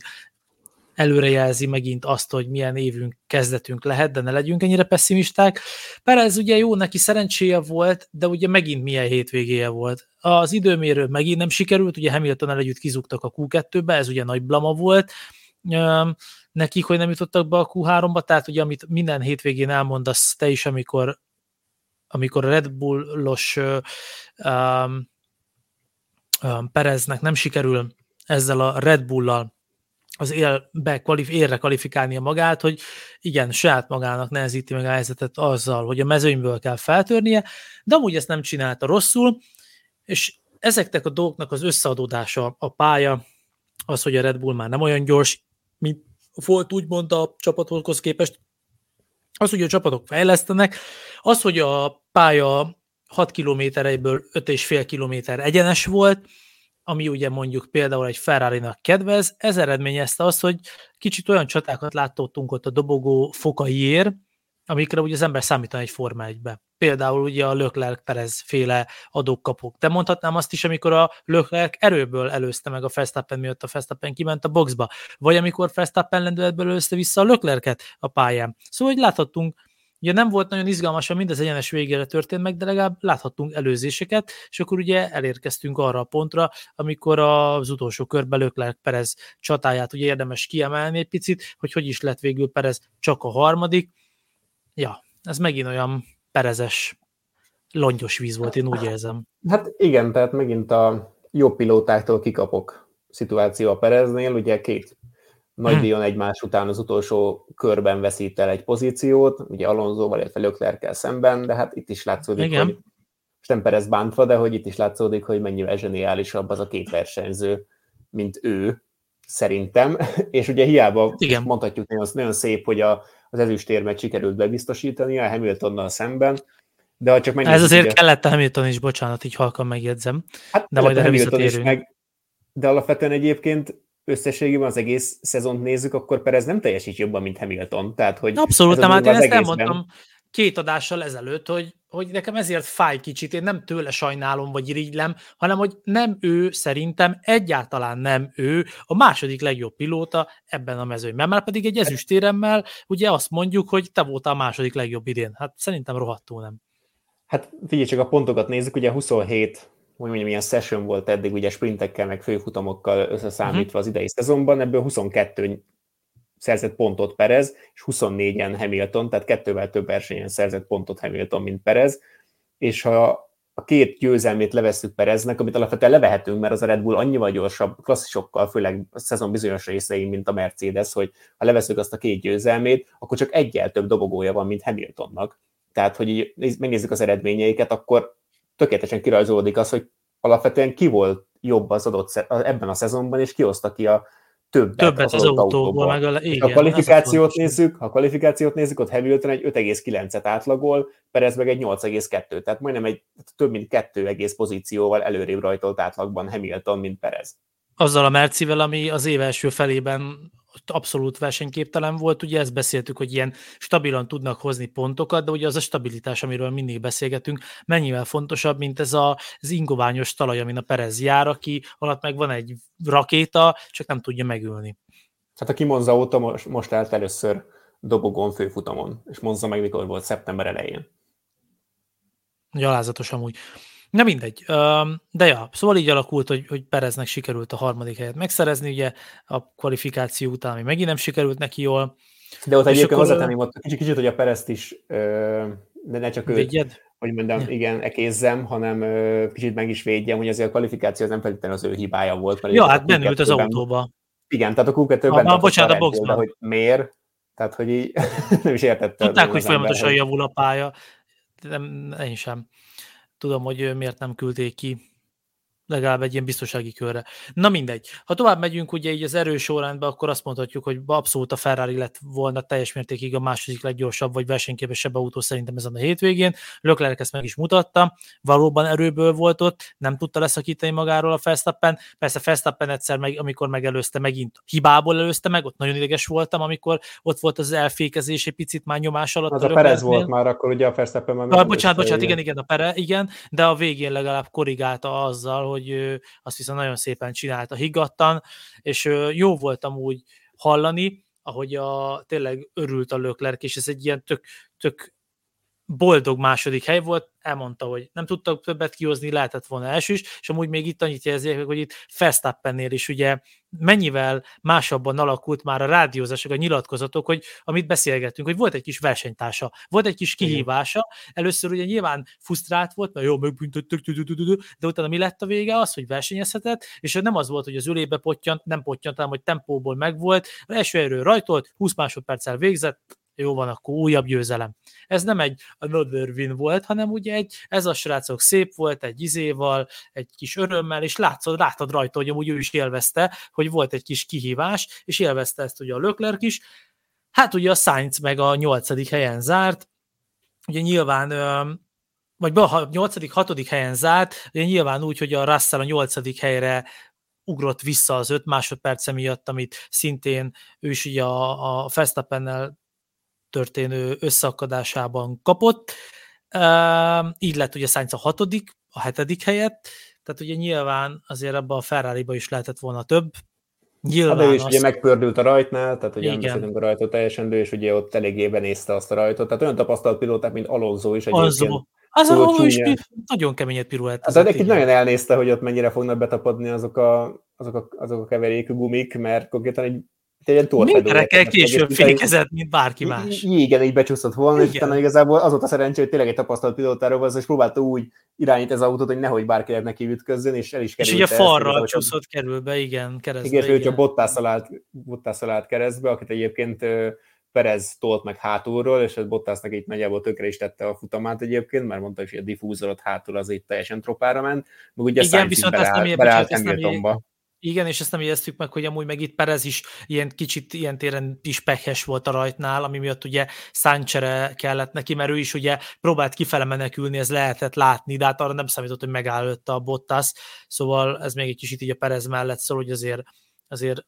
előrejelzi megint azt, hogy milyen évünk kezdetünk lehet, de ne legyünk ennyire pessimisták. Perez ugye jó, neki szerencséje volt, de ugye megint milyen hétvégéje volt. Az időmérő megint nem sikerült, ugye hamilton együtt kizugtak a Q2-be, ez ugye nagy blama volt, nekik, hogy nem jutottak be a Q3-ba, tehát ugye amit minden hétvégén elmondasz te is, amikor, amikor a Red Bullos um, um, Pereznek nem sikerül ezzel a Red Bull-lal az élbe, kvalif, érre kvalifikálnia magát, hogy igen, saját magának nehezíti meg a helyzetet azzal, hogy a mezőnyből kell feltörnie, de amúgy ezt nem csinálta rosszul, és ezeknek a dolgoknak az összeadódása a pálya, az, hogy a Red Bull már nem olyan gyors, mint volt úgymond a csapatokhoz képest, az, hogy a csapatok fejlesztenek, az, hogy a pálya 6 kilométereiből 5,5 kilométer egyenes volt, ami ugye mondjuk például egy Ferrari-nak kedvez, ez eredményezte azt, hogy kicsit olyan csatákat látottunk ott a dobogó fokaiért, amikre ugye az ember számítana egy Forma 1-be. Például ugye a Leclerc Perez féle adókapok. De mondhatnám azt is, amikor a Leclerc erőből előzte meg a Verstappen, miatt a Verstappen kiment a boxba, vagy amikor Verstappen lendületből előzte vissza a Leclerc-et a pályán. Szóval, hogy láthattunk Ugye nem volt nagyon izgalmas, mind az egyenes végére történt meg, de legalább láthattunk előzéseket, és akkor ugye elérkeztünk arra a pontra, amikor az utolsó körben Leclerc Perez csatáját ugye érdemes kiemelni egy picit, hogy hogy is lett végül Perez csak a harmadik. Ja, ez megint olyan perezes, longyos víz volt, én úgy érzem. Hát igen, tehát megint a jó pilótáktól kikapok szituáció a Pereznél, ugye két nagy díjon hmm. egymás után az utolsó körben veszít el egy pozíciót, ugye Alonsoval, illetve Leclerc szemben, de hát itt is látszódik, Igen. hogy nem Perez bántva, de hogy itt is látszódik, hogy mennyivel zseniálisabb az a két versenyző, mint ő, szerintem. És ugye hiába Igen. mondhatjuk nagyon, nagyon szép, hogy a, az ezüstérmet sikerült bebiztosítani a Hamiltonnal szemben, de ha csak Ez azért ugye... kellett a Hamilton is, bocsánat, így halkan megjegyzem. Hát de majd erre visszatérünk. Meg, de alapvetően egyébként összességében az egész szezont nézzük, akkor Perez nem teljesít jobban, mint Hamilton. Tehát, hogy Abszolút, nem, hát én ezt elmondtam két adással ezelőtt, hogy, hogy nekem ezért fáj kicsit, én nem tőle sajnálom, vagy irigylem, hanem, hogy nem ő, szerintem egyáltalán nem ő a második legjobb pilóta ebben a mezőnyben. Már pedig egy ezüstéremmel ugye azt mondjuk, hogy te voltál a második legjobb idén. Hát szerintem rohadtul nem. Hát figyelj, csak a pontokat nézzük, ugye 27 hogy mondjam, ilyen session volt eddig, ugye sprintekkel, meg főfutamokkal összeszámítva uh-huh. az idei szezonban, ebből 22 szerzett pontot Perez, és 24-en Hamilton, tehát kettővel több versenyen szerzett pontot Hamilton, mint Perez, és ha a két győzelmét levesszük Pereznek, amit alapvetően levehetünk, mert az a Red Bull annyival gyorsabb klasszisokkal, főleg a szezon bizonyos részein, mint a Mercedes, hogy ha leveszünk azt a két győzelmét, akkor csak egyel több dobogója van, mint Hamiltonnak. Tehát, hogy így megnézzük az eredményeiket, akkor tökéletesen kirajzolódik az, hogy alapvetően ki volt jobb az adott ebben a szezonban, és kihozta ki a többet, többet az, az autóból. Meg a, igen, a kvalifikációt nézzük, ha a kvalifikációt nézzük, ott Hamilton egy 5,9-et átlagol, Perez meg egy 8,2, tehát majdnem egy több mint kettő egész pozícióval előrébb rajtolt átlagban Hamilton, mint Perez. Azzal a Mercivel, ami az év első felében abszolút versenyképtelen volt, ugye ezt beszéltük, hogy ilyen stabilan tudnak hozni pontokat, de ugye az a stabilitás, amiről mindig beszélgetünk, mennyivel fontosabb, mint ez a, az ingoványos talaj, amin a Perez jár, aki alatt meg van egy rakéta, csak nem tudja megülni. Hát a Kimonza óta most, most állt először dobogon főfutamon, és Monza meg mikor volt, szeptember elején. Gyalázatos amúgy. Na mindegy. De ja, szóval így alakult, hogy, hogy Pereznek sikerült a harmadik helyet megszerezni, ugye a kvalifikáció után, ami megint nem sikerült neki jól. De ott egyébként hozzátenném ott kicsit, kicsit, hogy a Perezt is, de ne csak őt, hogy mondjam, ja. igen, ekézzem, hanem kicsit meg is védjem, hogy azért a kvalifikáció nem feltétlenül az ő hibája volt. Mert ja, hát bennült az autóba. Igen, tehát a Q2-ben ah, bocsánat, a boxban. hogy miért, tehát hogy így nem is értettem. Tudták, hogy folyamatosan javul a pálya, nem, én sem tudom, hogy miért nem küldték ki legalább egy ilyen biztonsági körre. Na mindegy. Ha tovább megyünk ugye így az erős sorrendbe, akkor azt mondhatjuk, hogy abszolút a Ferrari lett volna teljes mértékig a második leggyorsabb vagy versenyképesebb autó szerintem ezen a hétvégén. Leclerc ezt meg is mutatta, valóban erőből volt ott, nem tudta leszakítani magáról a Verstappen. Persze Verstappen egyszer, meg, amikor megelőzte, megint hibából előzte meg, ott nagyon ideges voltam, amikor ott volt az elfékezés egy picit már nyomás alatt. Az a, a Perez volt már, akkor ugye a Verstappen már... Ah, bocsánat, bocsánat, igen, igen, a Pere, igen, de a végén legalább korrigálta azzal, hogy azt viszont nagyon szépen csinálta higgadtan, és jó volt amúgy hallani, ahogy a, tényleg örült a Löklerk, és ez egy ilyen tök, tök boldog második hely volt, elmondta, hogy nem tudtak többet kihozni, lehetett volna első is, és amúgy még itt annyit jelzik, hogy itt Festappennél is ugye mennyivel másabban alakult már a rádiózások, a nyilatkozatok, hogy amit beszélgettünk, hogy volt egy kis versenytársa, volt egy kis kihívása, először ugye nyilván fusztrált volt, mert jó, megbüntöttük, de utána mi lett a vége? Az, hogy versenyezhetett, és nem az volt, hogy az ölébe pottyant, nem pottyant, hanem hogy tempóból megvolt, első erő rajtolt, 20 másodperccel végzett, jó van, akkor újabb győzelem. Ez nem egy another win volt, hanem ugye egy, ez a srácok szép volt, egy izéval, egy kis örömmel, és látszod, látod rajta, hogy amúgy ő is élvezte, hogy volt egy kis kihívás, és élvezte ezt ugye a Löklerk is. Hát ugye a Sainz meg a nyolcadik helyen zárt, ugye nyilván vagy a nyolcadik, hatodik helyen zárt, ugye nyilván úgy, hogy a Russell a nyolcadik helyre ugrott vissza az öt másodperce miatt, amit szintén ő is ugye a, a Verstappennel történő összeakadásában kapott. Így lett ugye Sainz a hatodik, a hetedik helyett, tehát ugye nyilván azért abban a ferrari is lehetett volna több. Nyilván hát, ő is azt... ugye megpördült a rajtnál, tehát ugye nem a rajtot teljesen, de és ugye ott eléggé nézte azt a rajtot. Tehát olyan tapasztalt pilóták, mint Alonso is egyébként. Alonso. Az a is nagyon keményet piruett. Hát egy nagyon elnézte, hogy ott mennyire fognak betapadni azok a, azok a, azok a keverékű gumik, mert konkrétan egy egy ilyen torpedó. később fékezett, mint bárki más. Igen, így becsúszott volna, igen. és utána igazából az volt a szerencsé, hogy tényleg egy tapasztalt pilótáról van, és próbálta úgy irányítani az autót, hogy nehogy bárkinek neki ütközzön, és el is került. És ugye falra csúszott kerül be, igen, keresztbe. Igen, és ő csak Bottas állt, Bottas állt keresztbe, akit egyébként Perez tolt meg hátulról, és ez Bottasnak itt nagyjából tökre is tette a futamát egyébként, mert mondta hogy a diffúzorot hátul az itt teljesen tropára ment, meg ugye Igen, viszont ezt nem, beleállt Hamiltonba. Igen, és ezt nem éreztük meg, hogy amúgy meg itt Perez is ilyen kicsit ilyen téren is pekhes volt a rajtnál, ami miatt ugye száncsere kellett neki, mert ő is ugye próbált kifele menekülni, ez lehetett látni, de hát arra nem számított, hogy megáll a Bottas, szóval ez még egy kicsit így a Perez mellett szól, hogy azért, azért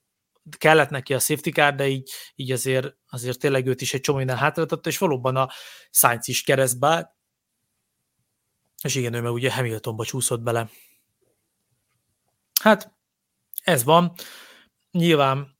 kellett neki a safety car, de így, így azért, azért tényleg őt is egy csomó minden hátráltatta, és valóban a Sainz is keresztbe, és igen, ő meg ugye Hamiltonba csúszott bele. Hát, ez van. Nyilván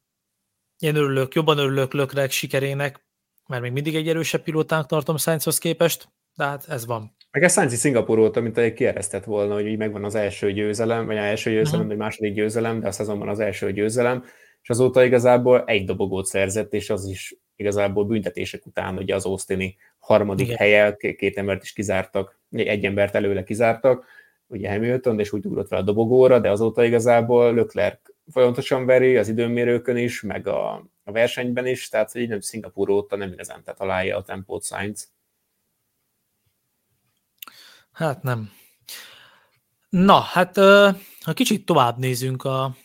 én örülök, jobban örülök Lökrek sikerének, mert még mindig egy erősebb pilótának tartom Sainzhoz képest, de hát ez van. Meg ez Sainz Szingapur óta, mint egy kieresztett volna, hogy így megvan az első győzelem, vagy az első győzelem, uh-huh. vagy második győzelem, de a szezonban az első győzelem, és azóta igazából egy dobogót szerzett, és az is igazából büntetések után ugye az Austini harmadik Igen. helye, két embert is kizártak, egy embert előle kizártak, ugye Hamilton, és úgy ugrott fel a dobogóra, de azóta igazából Leclerc folyamatosan veri az időmérőkön is, meg a, a versenyben is, tehát így nem Szingapúr óta nem igazán tehát találja a tempót Sainz. Hát nem. Na, hát ha kicsit tovább nézünk a,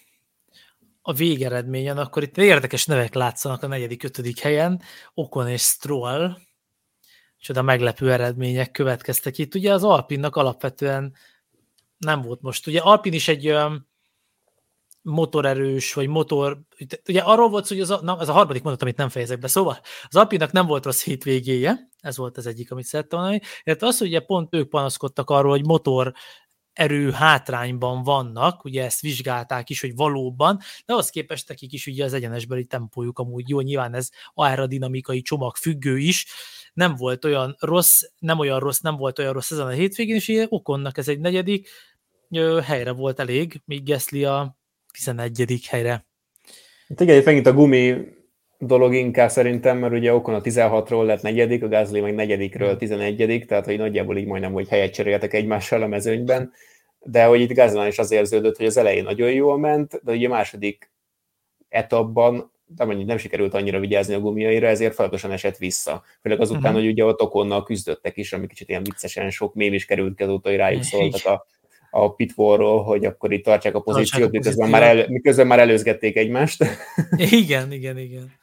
a végeredményen, akkor itt érdekes nevek látszanak a negyedik, ötödik helyen, Okon és Stroll, és oda meglepő eredmények következtek itt. Ugye az Alpinnak alapvetően nem volt most. Ugye Alpin is egy olyan motorerős, vagy motor, ugye arról volt hogy az a, na, ez a harmadik mondat, amit nem fejezek be, szóval az Alpinnak nem volt rossz hétvégéje, ez volt az egyik, amit szerettem mondani, illetve az, hogy ugye pont ők panaszkodtak arról, hogy motor erő hátrányban vannak, ugye ezt vizsgálták is, hogy valóban, de az képest nekik is ugye az egyenesbeli tempójuk amúgy jó, nyilván ez aerodinamikai csomag függő is, nem volt olyan rossz, nem olyan rossz, nem volt olyan rossz ezen a hétvégén, és ugye Okonnak ez egy negyedik helyre volt elég, míg Geszli a 11. helyre. Hát igen, megint a gumi dolog inkább szerintem, mert ugye Okon a 16-ról lett negyedik, a Gázli meg negyedikről 11 tehát hogy nagyjából így majdnem, hogy helyet cseréltek egymással a mezőnyben, de hogy itt Gázlán is az érződött, hogy az elején nagyon jól ment, de ugye a második etapban mondjuk nem sikerült annyira vigyázni a gumiaira, ezért folyamatosan esett vissza. Főleg azután, uh-huh. hogy ugye ott Okonnal küzdöttek is, ami kicsit ilyen viccesen sok mém is került ki azóta, hogy rájuk szóltak a, a pitfallról, hogy akkor itt tartsák a pozíciót, tartsák a miközben, már elő, miközben már előzgették egymást. Igen, igen, igen.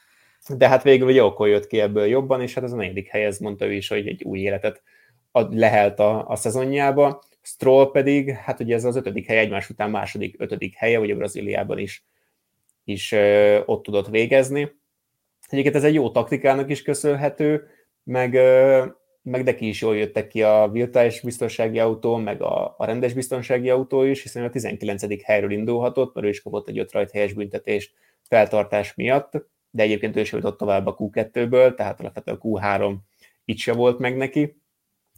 De hát végül ugye Okon jött ki ebből jobban, és hát ez a negyedik hely, ez mondta ő is, hogy egy új életet ad, lehelt a, a szezonjába. Stroll pedig, hát ugye ez az ötödik hely egymás után második, ötödik helye, ugye Brazíliában is, is ö, ott tudott végezni. Egyébként ez egy jó taktikának is köszönhető, meg, ö, meg neki is jól jöttek ki a virtuális biztonsági autó, meg a, a rendes biztonsági autó is, hiszen a 19. helyről indulhatott, mert ő is kapott egy 5 rajt helyes büntetést feltartás miatt, de egyébként ő is jutott tovább a Q2-ből, tehát alapvetően a Q3 itt se volt meg neki.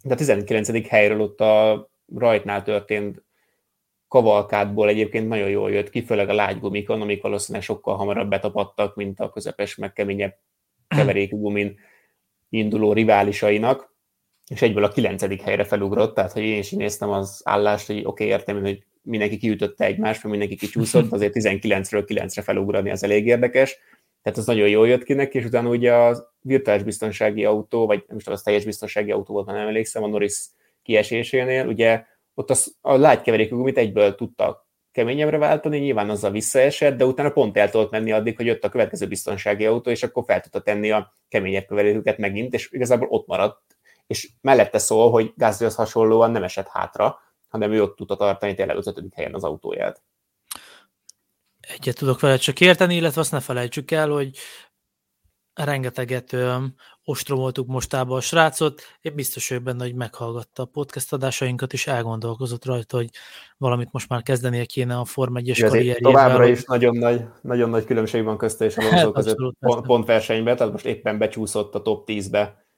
De a 19. helyről ott a rajtnál történt kavalkádból egyébként nagyon jól jött ki, főleg a lágygumikon, amik valószínűleg sokkal hamarabb betapadtak, mint a közepes, meg keményebb keverékű gumin induló riválisainak, és egyből a kilencedik helyre felugrott, tehát hogy én is néztem az állást, hogy oké, okay, értem, hogy mindenki kiütötte egymást, mert mindenki kicsúszott, azért 19-ről 9-re felugrani az elég érdekes, tehát az nagyon jól jött ki neki, és utána ugye a virtuális biztonsági autó, vagy nem is tudom, az teljes biztonsági autó volt, nem emlékszem, a Norris kiesésénél, ugye ott az, a lágykeverékű gumit egyből tudta keményebbre váltani, nyilván azzal visszaesett, de utána pont el tudott menni addig, hogy jött a következő biztonsági autó, és akkor fel tudta tenni a keményebb keveréküket megint, és igazából ott maradt, és mellette szól, hogy Gázlihoz hasonlóan nem esett hátra, hanem ő ott tudta tartani tényleg az ötödik helyen az autóját. Egyet tudok vele csak érteni, illetve azt ne felejtsük el, hogy rengeteget ostromoltuk mostában a srácot. Én biztos vagyok benne, hogy meghallgatta a podcast adásainkat, és elgondolkozott rajta, hogy valamit most már kezdenie kéne a Form 1-es karrierjével. Továbbra is nagyon nagy, nagyon nagy különbség van közte és Alonso között pont, pont versenyben, tehát most éppen becsúszott a top 10-be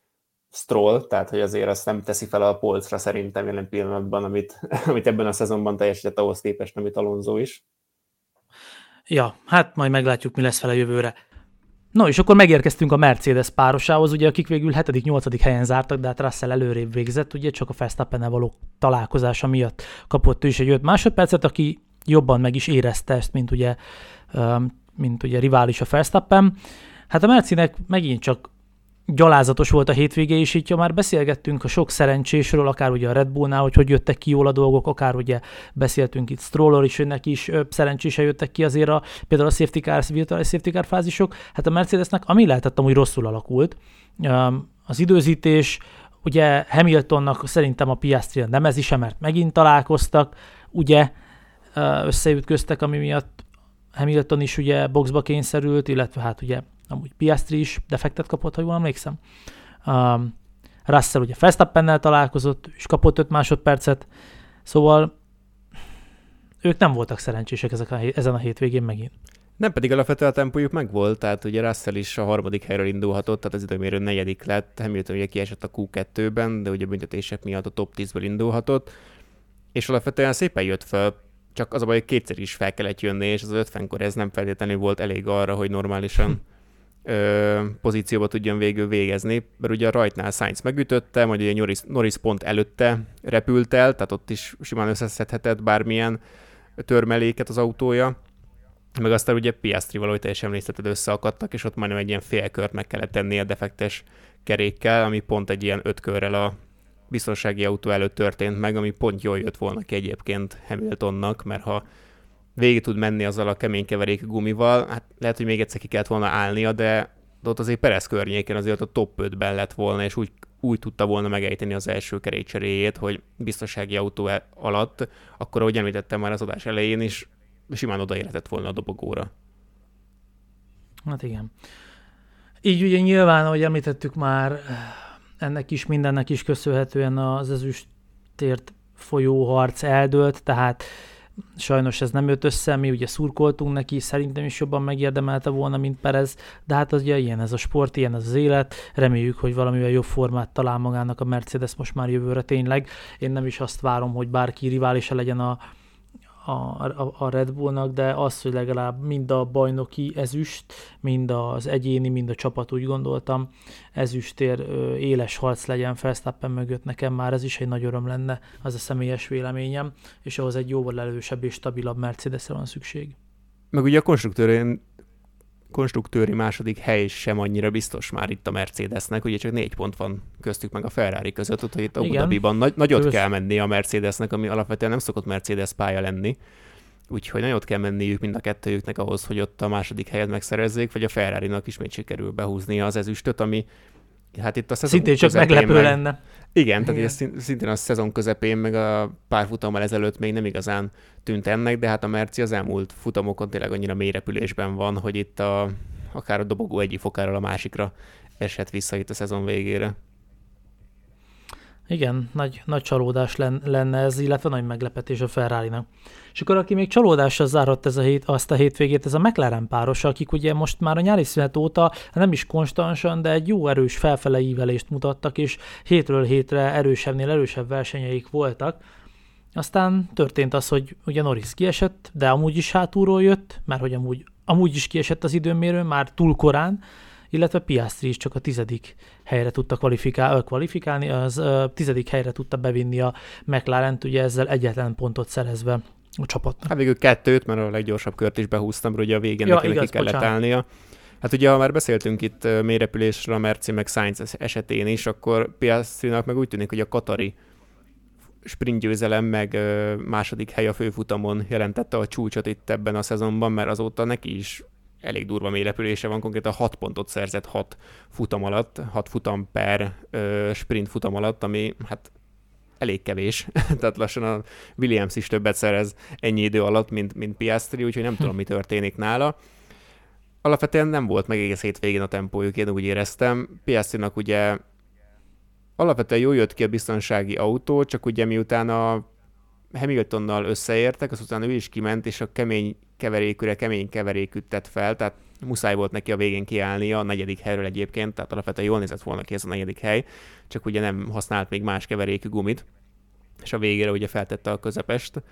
Stroll, tehát hogy azért azt nem teszi fel a polcra szerintem jelen pillanatban, amit, amit ebben a szezonban teljesített ahhoz képest, amit Alonso is. Ja, hát majd meglátjuk, mi lesz vele jövőre. No, és akkor megérkeztünk a Mercedes párosához, ugye akik végül 7.-8. helyen zártak, de hát Russell előrébb végzett, ugye csak a verstappen való találkozása miatt kapott ő is egy 5 másodpercet, aki jobban meg is érezte ezt, mint ugye, mint ugye rivális a Verstappen. Hát a Mercinek megint csak gyalázatos volt a hétvége, és itt már beszélgettünk a sok szerencsésről, akár ugye a Red Bullnál, hogy hogy jöttek ki jól a dolgok, akár ugye beszéltünk itt Stroller is, neki is szerencsésen jöttek ki azért a, például a safety car, virtuális safety car fázisok. Hát a Mercedesnek, ami lehetett, amúgy rosszul alakult. Az időzítés, ugye Hamiltonnak szerintem a Piastri nem ez is, mert megint találkoztak, ugye összeütköztek, ami miatt Hamilton is ugye boxba kényszerült, illetve hát ugye amúgy Piastri is defektet kapott, ha jól emlékszem. Um, Russell ugye Verstappennel találkozott, és kapott 5 másodpercet, szóval ők nem voltak szerencsések ezek a, ezen a hétvégén megint. Nem pedig alapvetően a tempójuk megvolt, tehát ugye Russell is a harmadik helyről indulhatott, tehát az időmérő negyedik lett, Hamilton ugye kiesett a Q2-ben, de ugye büntetések miatt a top 10-ből indulhatott, és alapvetően szépen jött fel, csak az a baj, hogy kétszer is fel kellett jönni, és az 50-kor ez nem feltétlenül volt elég arra, hogy normálisan ö, pozícióba tudjon végül végezni, mert ugye a rajtnál Sainz megütötte, majd ugye Norris, Norris pont előtte repült el, tehát ott is simán összeszedhetett bármilyen törmeléket az autója, meg aztán ugye Piastri valahogy teljesen emlékezteted összeakadtak, és ott majdnem egy ilyen félkört meg kellett tenni a defektes kerékkel, ami pont egy ilyen öt körrel a biztonsági autó előtt történt meg, ami pont jól jött volna ki egyébként Hamiltonnak, mert ha végig tud menni azzal a kemény keverék gumival, hát lehet, hogy még egyszer ki kellett volna állnia, de, ott azért Perez környéken azért a top 5-ben lett volna, és úgy, úgy tudta volna megejteni az első kerékcseréjét, hogy biztonsági autó e- alatt, akkor ahogy említettem már az adás elején is, simán odaérhetett volna a dobogóra. Hát igen. Így ugye nyilván, ahogy említettük már, ennek is mindennek is köszönhetően az ezüstért folyó eldőlt, tehát sajnos ez nem jött össze, mi ugye szurkoltunk neki, szerintem is jobban megérdemelte volna, mint Perez, de hát az ugye ilyen ez a sport, ilyen ez az élet, reméljük, hogy valamivel jobb formát talál magának a Mercedes most már jövőre tényleg. Én nem is azt várom, hogy bárki riválisa legyen a, a, a, a Red Bullnak, de az, hogy legalább mind a bajnoki ezüst, mind az egyéni, mind a csapat úgy gondoltam, ezüstér éles harc legyen Verstappen mögött, nekem már ez is egy nagy öröm lenne, az a személyes véleményem, és ahhoz egy jóval elősebb és stabilabb Mercedesre van szükség. Meg ugye a konstruktőrén konstruktőri második hely sem annyira biztos már itt a Mercedesnek, ugye csak négy pont van köztük meg a Ferrari között, úgyhogy itt Abu Dhabiban nagy, nagyot Kösz. kell menni a Mercedesnek, ami alapvetően nem szokott Mercedes pálya lenni. Úgyhogy nagyot kell menniük mind a kettőjüknek ahhoz, hogy ott a második helyet megszerezzék, vagy a Ferrari-nak ismét sikerül behúznia az ezüstöt, ami Hát itt a szezon Szintén csak meglepő meg... lenne. Igen, tehát Igen. szintén a szezon közepén, meg a pár futammal ezelőtt még nem igazán tűnt ennek, de hát a Merci az elmúlt futamokon tényleg annyira mély repülésben van, hogy itt a, akár a dobogó egyik fokáról a másikra esett vissza itt a szezon végére. Igen, nagy, nagy csalódás lenne ez, illetve nagy meglepetés a ferrari -nak. És akkor aki még csalódással zárott ez a hét, azt a hétvégét, ez a McLaren páros, akik ugye most már a nyári szünet óta nem is konstansan, de egy jó erős felfele ívelést mutattak, és hétről hétre erősebbnél erősebb versenyeik voltak. Aztán történt az, hogy ugye Norris kiesett, de amúgy is hátulról jött, mert hogy amúgy, amúgy is kiesett az időmérő, már túl korán, illetve Piastri is csak a tizedik helyre tudta kvalifikál, kvalifikálni, az uh, tizedik helyre tudta bevinni a mclaren ugye ezzel egyetlen pontot szerezve a csapatnak. Hát végül kettőt, mert a leggyorsabb kört is behúztam, ugye a végén ja, neki, igaz, neki kellett bocsánat. állnia. Hát ugye, ha már beszéltünk itt mélyrepülésről a Merci meg Sainz esetén is, akkor Piastrinak meg úgy tűnik, hogy a Katari sprintgyőzelem meg második hely a főfutamon jelentette a csúcsot itt ebben a szezonban, mert azóta neki is elég durva mélyrepülése van, konkrétan 6 pontot szerzett 6 futam alatt, 6 futam per ö, sprint futam alatt, ami hát elég kevés, tehát lassan a Williams is többet szerez ennyi idő alatt, mint, mint Piastri, úgyhogy nem tudom, mi történik nála. Alapvetően nem volt meg egész hétvégén a tempójuk, én úgy éreztem. Piastrinak ugye alapvetően jó jött ki a biztonsági autó, csak ugye miután a Hamiltonnal összeértek, azután ő is kiment, és a kemény keverékűre kemény keverékűt tett fel, tehát muszáj volt neki a végén kiállnia a negyedik helyről egyébként, tehát alapvetően jól nézett volna ki ez a negyedik hely, csak ugye nem használt még más keverékű gumit, és a végére ugye feltette a közepest.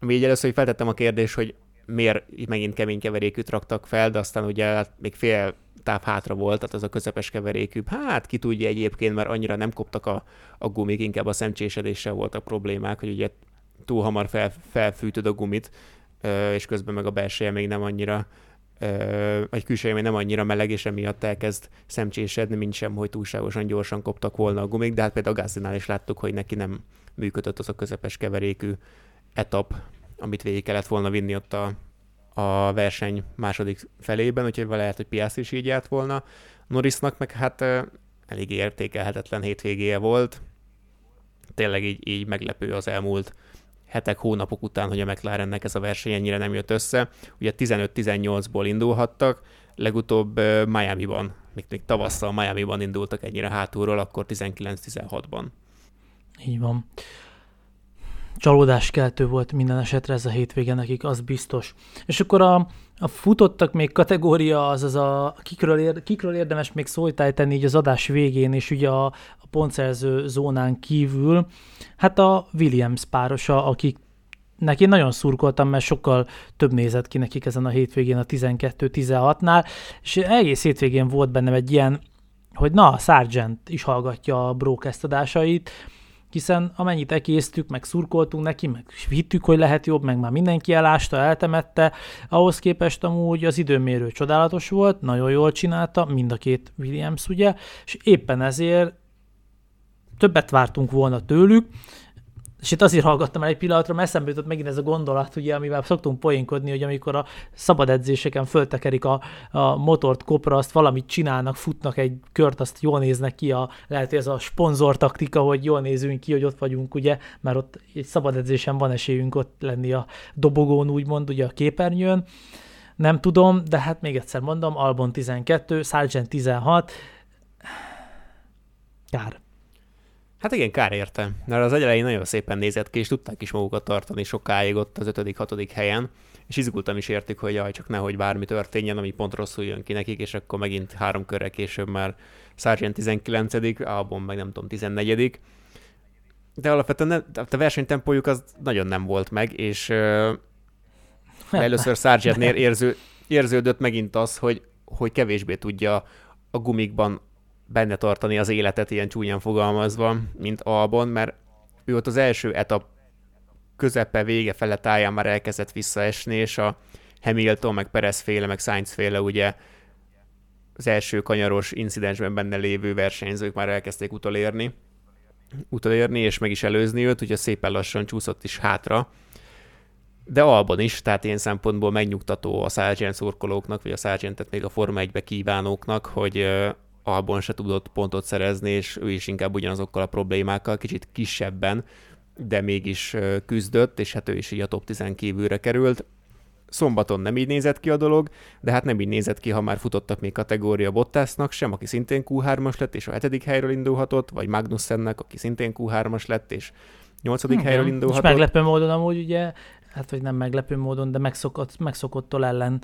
Ami így először hogy feltettem a kérdés, hogy miért megint kemény keverékűt raktak fel, de aztán ugye hát még fél táv hátra volt, tehát az a közepes keverékű. Hát ki tudja egyébként, mert annyira nem koptak a, a gumik, inkább a szemcsésedéssel voltak problémák, hogy ugye túl hamar fel, felfűtöd a gumit, és közben meg a belseje még nem annyira egy külső élmény nem annyira meleg, és emiatt elkezd szemcsésedni, mint sem, hogy túlságosan gyorsan koptak volna a gumik, de hát például a Gassinál is láttuk, hogy neki nem működött az a közepes keverékű etap, amit végig kellett volna vinni ott a, a verseny második felében, úgyhogy lehet, hogy Piastri is így járt volna. Norrisnak meg hát elég értékelhetetlen hétvégéje volt. Tényleg így, így meglepő az elmúlt hetek, hónapok után, hogy a McLarennek ez a verseny ennyire nem jött össze. Ugye 15-18-ból indulhattak, legutóbb Miami-ban, még, még tavasszal Miami-ban indultak ennyire hátulról, akkor 19-16-ban. Így van csalódáskeltő volt minden esetre ez a hétvége nekik, az biztos. És akkor a, a futottak még kategória, az az a kikről, ér, kikről érdemes még szóltájteni így az adás végén, és ugye a, a pontszerző zónán kívül, hát a Williams párosa, akik neki nagyon szurkoltam, mert sokkal több nézett ki nekik ezen a hétvégén a 12-16-nál, és egész hétvégén volt bennem egy ilyen, hogy na, Sargent is hallgatja a broadcast adásait, hiszen amennyit ekésztük, meg szurkoltunk neki, meg hittük, hogy lehet jobb, meg már mindenki elásta, eltemette, ahhoz képest amúgy az időmérő csodálatos volt, nagyon jól csinálta, mind a két Williams ugye, és éppen ezért többet vártunk volna tőlük, és itt azért hallgattam el egy pillanatra, mert eszembe jutott megint ez a gondolat, ugye, amivel szoktunk poénkodni, hogy amikor a szabad edzéseken föltekerik a, a motort kopra, azt valamit csinálnak, futnak egy kört, azt jól néznek ki, a, lehet, hogy ez a sponzor taktika, hogy jól nézünk ki, hogy ott vagyunk, ugye, mert ott egy szabad edzésen van esélyünk ott lenni a dobogón, úgymond, ugye a képernyőn. Nem tudom, de hát még egyszer mondom, Albon 12, Sargent 16, kár. Hát igen, kár érte, mert az elején nagyon szépen nézett ki, és tudták is magukat tartani sokáig ott az 5.-6. helyen, és izgultam is értük, hogy jaj, csak nehogy bármi történjen, ami pont rosszul jön ki nekik, és akkor megint három körre később már Sargent 19 Albon meg nem tudom, 14 de alapvetően nem, a versenytempójuk az nagyon nem volt meg, és uh, először Sargentnél érző, érződött megint az, hogy, hogy kevésbé tudja a gumikban benne tartani az életet, ilyen csúnyán fogalmazva, mint Albon, mert ő ott az első etap közepe, vége fele táján már elkezdett visszaesni, és a Hamilton, meg Perez féle, meg Sainz féle ugye az első kanyaros incidensben benne lévő versenyzők már elkezdték utolérni, utolérni, és meg is előzni őt, ugye szépen lassan csúszott is hátra. De Albon is, tehát ilyen szempontból megnyugtató a Sargent szurkolóknak, vagy a Sargentet még a Forma 1-be kívánóknak, hogy Albon se tudott pontot szerezni, és ő is inkább ugyanazokkal a problémákkal, kicsit kisebben, de mégis küzdött, és hát ő is így a top 10 kívülre került. Szombaton nem így nézett ki a dolog, de hát nem így nézett ki, ha már futottak még kategória Bottasnak sem, aki szintén Q3-as lett, és a hetedik helyről indulhatott, vagy Magnussennek, aki szintén Q3-as lett, és nyolcadik hmm, helyről indulhatott. És meglepő módon amúgy ugye, hát vagy nem meglepő módon, de megszokott, megszokottól ellen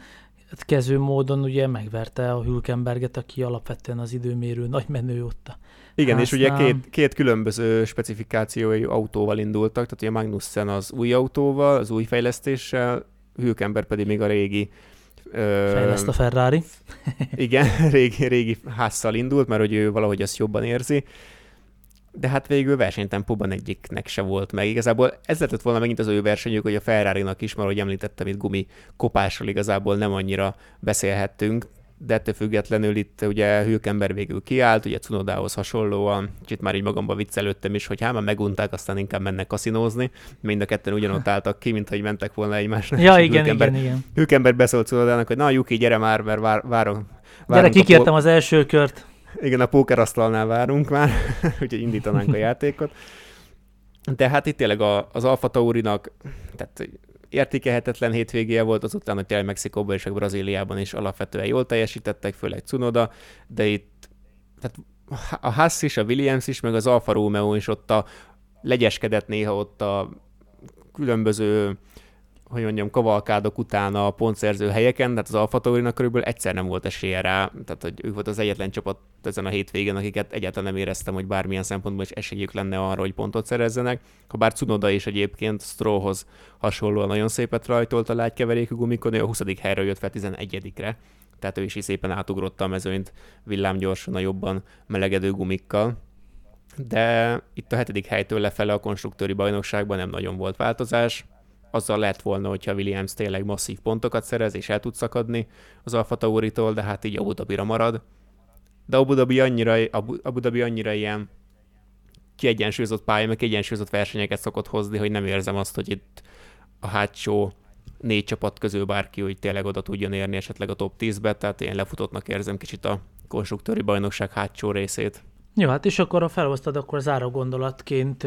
kező módon ugye megverte a Hülkenberget, aki alapvetően az időmérő nagy menő ott. Igen, és ugye két, két különböző specifikációi autóval indultak, tehát ugye Magnussen az új autóval, az új fejlesztéssel, Hülkenberg pedig még a régi Fejleszt a Ferrari. igen, régi, régi házzal indult, mert hogy ő valahogy azt jobban érzi de hát végül versenytempóban egyiknek se volt meg. Igazából ez lett volna megint az ő versenyük, hogy a ferrari is, mert ahogy említettem, itt gumi kopásról igazából nem annyira beszélhettünk, de ettől függetlenül itt ugye Hülkenberg végül kiállt, ugye Cunodához hasonlóan, kicsit már így magamba viccelődtem is, hogy hát már megunták, aztán inkább mennek kaszinózni, mind a ketten ugyanott álltak ki, mint hogy mentek volna egymásnak. Ja, igen, Hülkenberg, igen, igen. Hülkenberg beszólt Cunodának, hogy na, Juki, gyere már, mert vár, várom. Gyere, kikértem az első kört. Igen, a pókerasztalnál várunk már, úgyhogy indítanánk a játékot. De hát itt tényleg a, az Alfa Taurinak, tehát értékelhetetlen hétvégéje volt, azután, hogy tényleg Mexikóban és a Brazíliában is alapvetően jól teljesítettek, főleg Cunoda, de itt tehát a Haas is, a Williams is, meg az Alfa Romeo is ott a legyeskedett néha ott a különböző hogy mondjam, kavalkádok után a pontszerző helyeken, tehát az Alfa Taurinak körülbelül egyszer nem volt esélye rá, tehát hogy ők volt az egyetlen csapat ezen a hétvégén, akiket egyáltalán nem éreztem, hogy bármilyen szempontból is esélyük lenne arra, hogy pontot szerezzenek. Ha bár Cunoda is egyébként Strollhoz hasonlóan nagyon szépet rajtolt a lágykeverékű gumikon, ő a 20. helyről jött fel 11-re, tehát ő is szépen átugrotta a mezőnyt villámgyorsan a jobban melegedő gumikkal. De itt a hetedik helytől lefele a konstruktőri bajnokságban nem nagyon volt változás azzal lett volna, hogyha Williams tényleg masszív pontokat szerez, és el tud szakadni az Alfa Tauritól, de hát így Abu Dhabira marad. De Abu Dhabi annyira, Abu, Abu Dhabi annyira ilyen kiegyensúlyozott pálya, meg kiegyensúlyozott versenyeket szokott hozni, hogy nem érzem azt, hogy itt a hátsó négy csapat közül bárki, hogy tényleg oda tudjon érni esetleg a top 10-be, tehát én lefutottnak érzem kicsit a konstruktőri bajnokság hátsó részét. Jó, hát és akkor a felhoztad, akkor záró gondolatként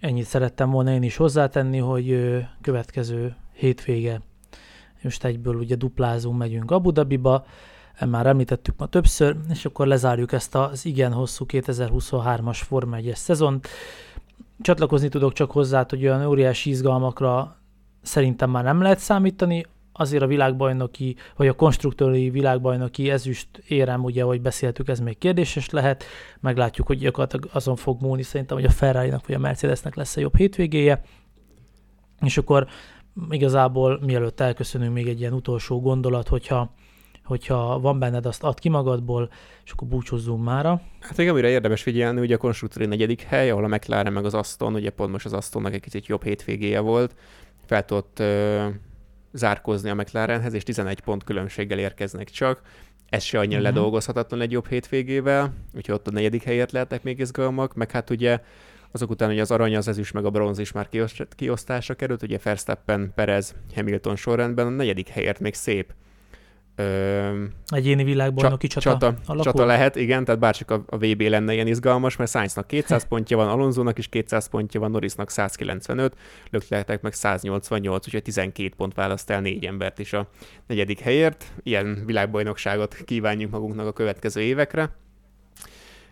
ennyit szerettem volna én is hozzátenni, hogy következő hétvége, most egyből ugye duplázunk, megyünk Abu Dhabiba, már említettük ma többször, és akkor lezárjuk ezt az igen hosszú 2023-as Forma 1-es szezont. Csatlakozni tudok csak hozzá, hogy olyan óriási izgalmakra szerintem már nem lehet számítani, azért a világbajnoki, vagy a konstruktőri világbajnoki ezüst érem, ugye, ahogy beszéltük, ez még kérdéses lehet. Meglátjuk, hogy gyakorlatilag azon fog múlni szerintem, hogy a ferrari vagy a Mercedesnek lesz a jobb hétvégéje. És akkor igazából mielőtt elköszönünk még egy ilyen utolsó gondolat, hogyha hogyha van benned, azt add ki magadból, és akkor búcsúzzunk mára. Hát még amire érdemes figyelni, ugye a konstruktúri negyedik hely, ahol a McLaren meg az Aston, ugye pont most az Astonnak egy kicsit jobb hétvégéje volt, fel tudott zárkózni a McLarenhez, és 11 pont különbséggel érkeznek csak. Ez se annyira uh-huh. ledolgozhatatlan egy jobb hétvégével, úgyhogy ott a negyedik helyért lehetnek még izgalmak, meg hát ugye azok után, hogy az arany, az ezüst, meg a bronz is már kiosztásra került, ugye Verstappen, Perez, Hamilton sorrendben, a negyedik helyért még szép Ö, Egyéni világbajnoki csata, csata, alakul. csata lehet, igen, tehát bárcsak a, a VB lenne ilyen izgalmas, mert Sainznak 200 pontja van, Alonsonak is 200 pontja van, Norrisnak 195, Leclercnek meg 188, úgyhogy 12 pont választ el négy embert is a negyedik helyért. Ilyen világbajnokságot kívánjuk magunknak a következő évekre.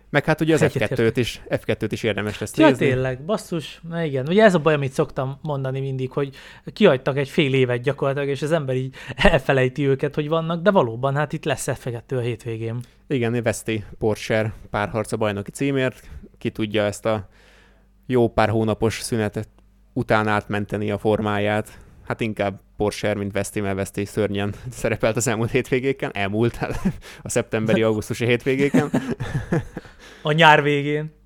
Meg hát ugye az F2-t is, F2-t is érdemes lesz ja, nézni. tényleg, basszus, na igen. Ugye ez a baj, amit szoktam mondani mindig, hogy kihagytak egy fél évet gyakorlatilag, és az ember így elfelejti őket, hogy vannak, de valóban hát itt lesz F2 a hétvégén. Igen, Veszti Porsche párharca bajnoki címért, ki tudja ezt a jó pár hónapos szünetet után átmenteni a formáját. Hát inkább Porsche, mint Veszti, mert Veszti szörnyen szerepelt az elmúlt hétvégéken, elmúlt a szeptemberi-augusztusi hétvégéken. A nyár végén.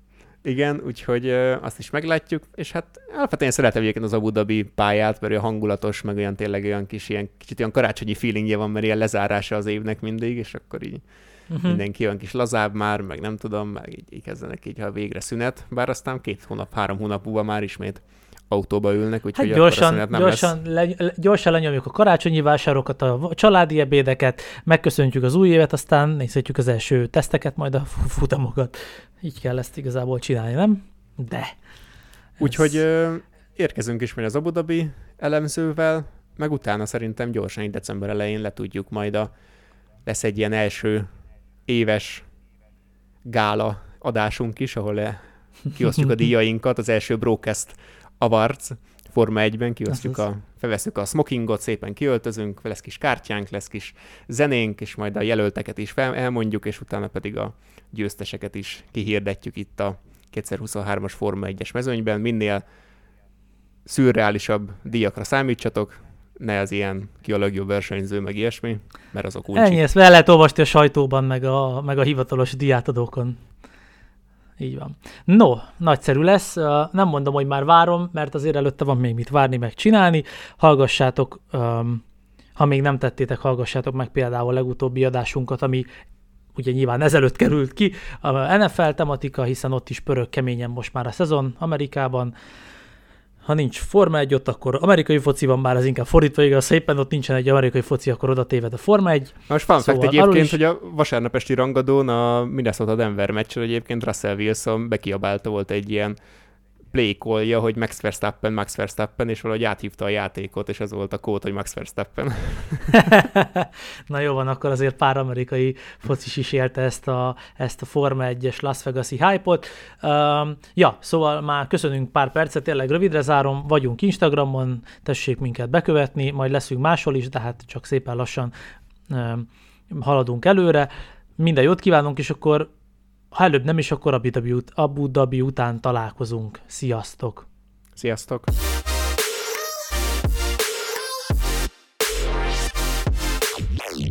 Igen, úgyhogy azt is meglátjuk, és hát alapvetően szeretem egyébként az Abu Dhabi pályát, mert olyan hangulatos, meg olyan tényleg olyan kis, ilyen kicsit olyan karácsonyi feelingje van, mert ilyen lezárása az évnek mindig, és akkor így uh-huh. mindenki olyan kis lazább már, meg nem tudom, meg így, így kezdenek így, ha végre szünet, bár aztán két hónap, három hónap múlva már ismét autóba ülnek, úgyhogy hát gyorsan, nem gyorsan, lesz. Le, gyorsan lenyomjuk a karácsonyi vásárokat, a családi ebédeket, megköszöntjük az új évet, aztán nézhetjük az első teszteket, majd a futamokat. Így kell ezt igazából csinálni, nem? De. Úgyhogy ez... érkezünk is majd az Abu Dhabi elemzővel, meg utána szerintem gyorsan, december elején le tudjuk majd a, lesz egy ilyen első éves gála adásunk is, ahol le, kiosztjuk a díjainkat, az első broadcast avarc Forma 1-ben, kiosztjuk a, felveszünk a smokingot, szépen kiöltözünk, lesz kis kártyánk, lesz kis zenénk, és majd a jelölteket is fel, elmondjuk, és utána pedig a győzteseket is kihirdetjük itt a 2023-as Forma 1-es mezőnyben. Minél szürreálisabb díjakra számítsatok, ne az ilyen ki a legjobb versenyző, meg ilyesmi, mert azok úgy. Ennyi, ezt el lehet olvasni a sajtóban, meg a, meg a hivatalos diátadókon. Így van. No, nagyszerű lesz. Nem mondom, hogy már várom, mert azért előtte van még mit várni, meg csinálni. Hallgassátok, ha még nem tettétek, hallgassátok meg például a legutóbbi adásunkat, ami ugye nyilván ezelőtt került ki, a NFL tematika, hiszen ott is pörög keményen most már a szezon Amerikában ha nincs Forma 1 ott, akkor amerikai foci van, bár az inkább fordítva igaz, szépen ott nincsen egy amerikai foci, akkor oda téved a Forma 1. Most fun szóval egyébként, is... hogy a vasárnapesti rangadón a Minnesota Denver meccsen egyébként Russell Wilson bekiabálta volt egy ilyen play hogy Max Verstappen, Max Verstappen, és valahogy áthívta a játékot, és ez volt a kód, hogy Max Verstappen. Na jó van, akkor azért pár amerikai focis is élte ezt a, ezt a Forma 1-es Las Vegas-i hype-ot. Um, ja, szóval már köszönünk pár percet, tényleg rövidre zárom, vagyunk Instagramon, tessék minket bekövetni, majd leszünk máshol is, de hát csak szépen lassan um, haladunk előre. Minden jót kívánunk, és akkor ha előbb nem is, akkor Abu Dhabi, Abu Dhabi után találkozunk. Sziasztok! Sziasztok!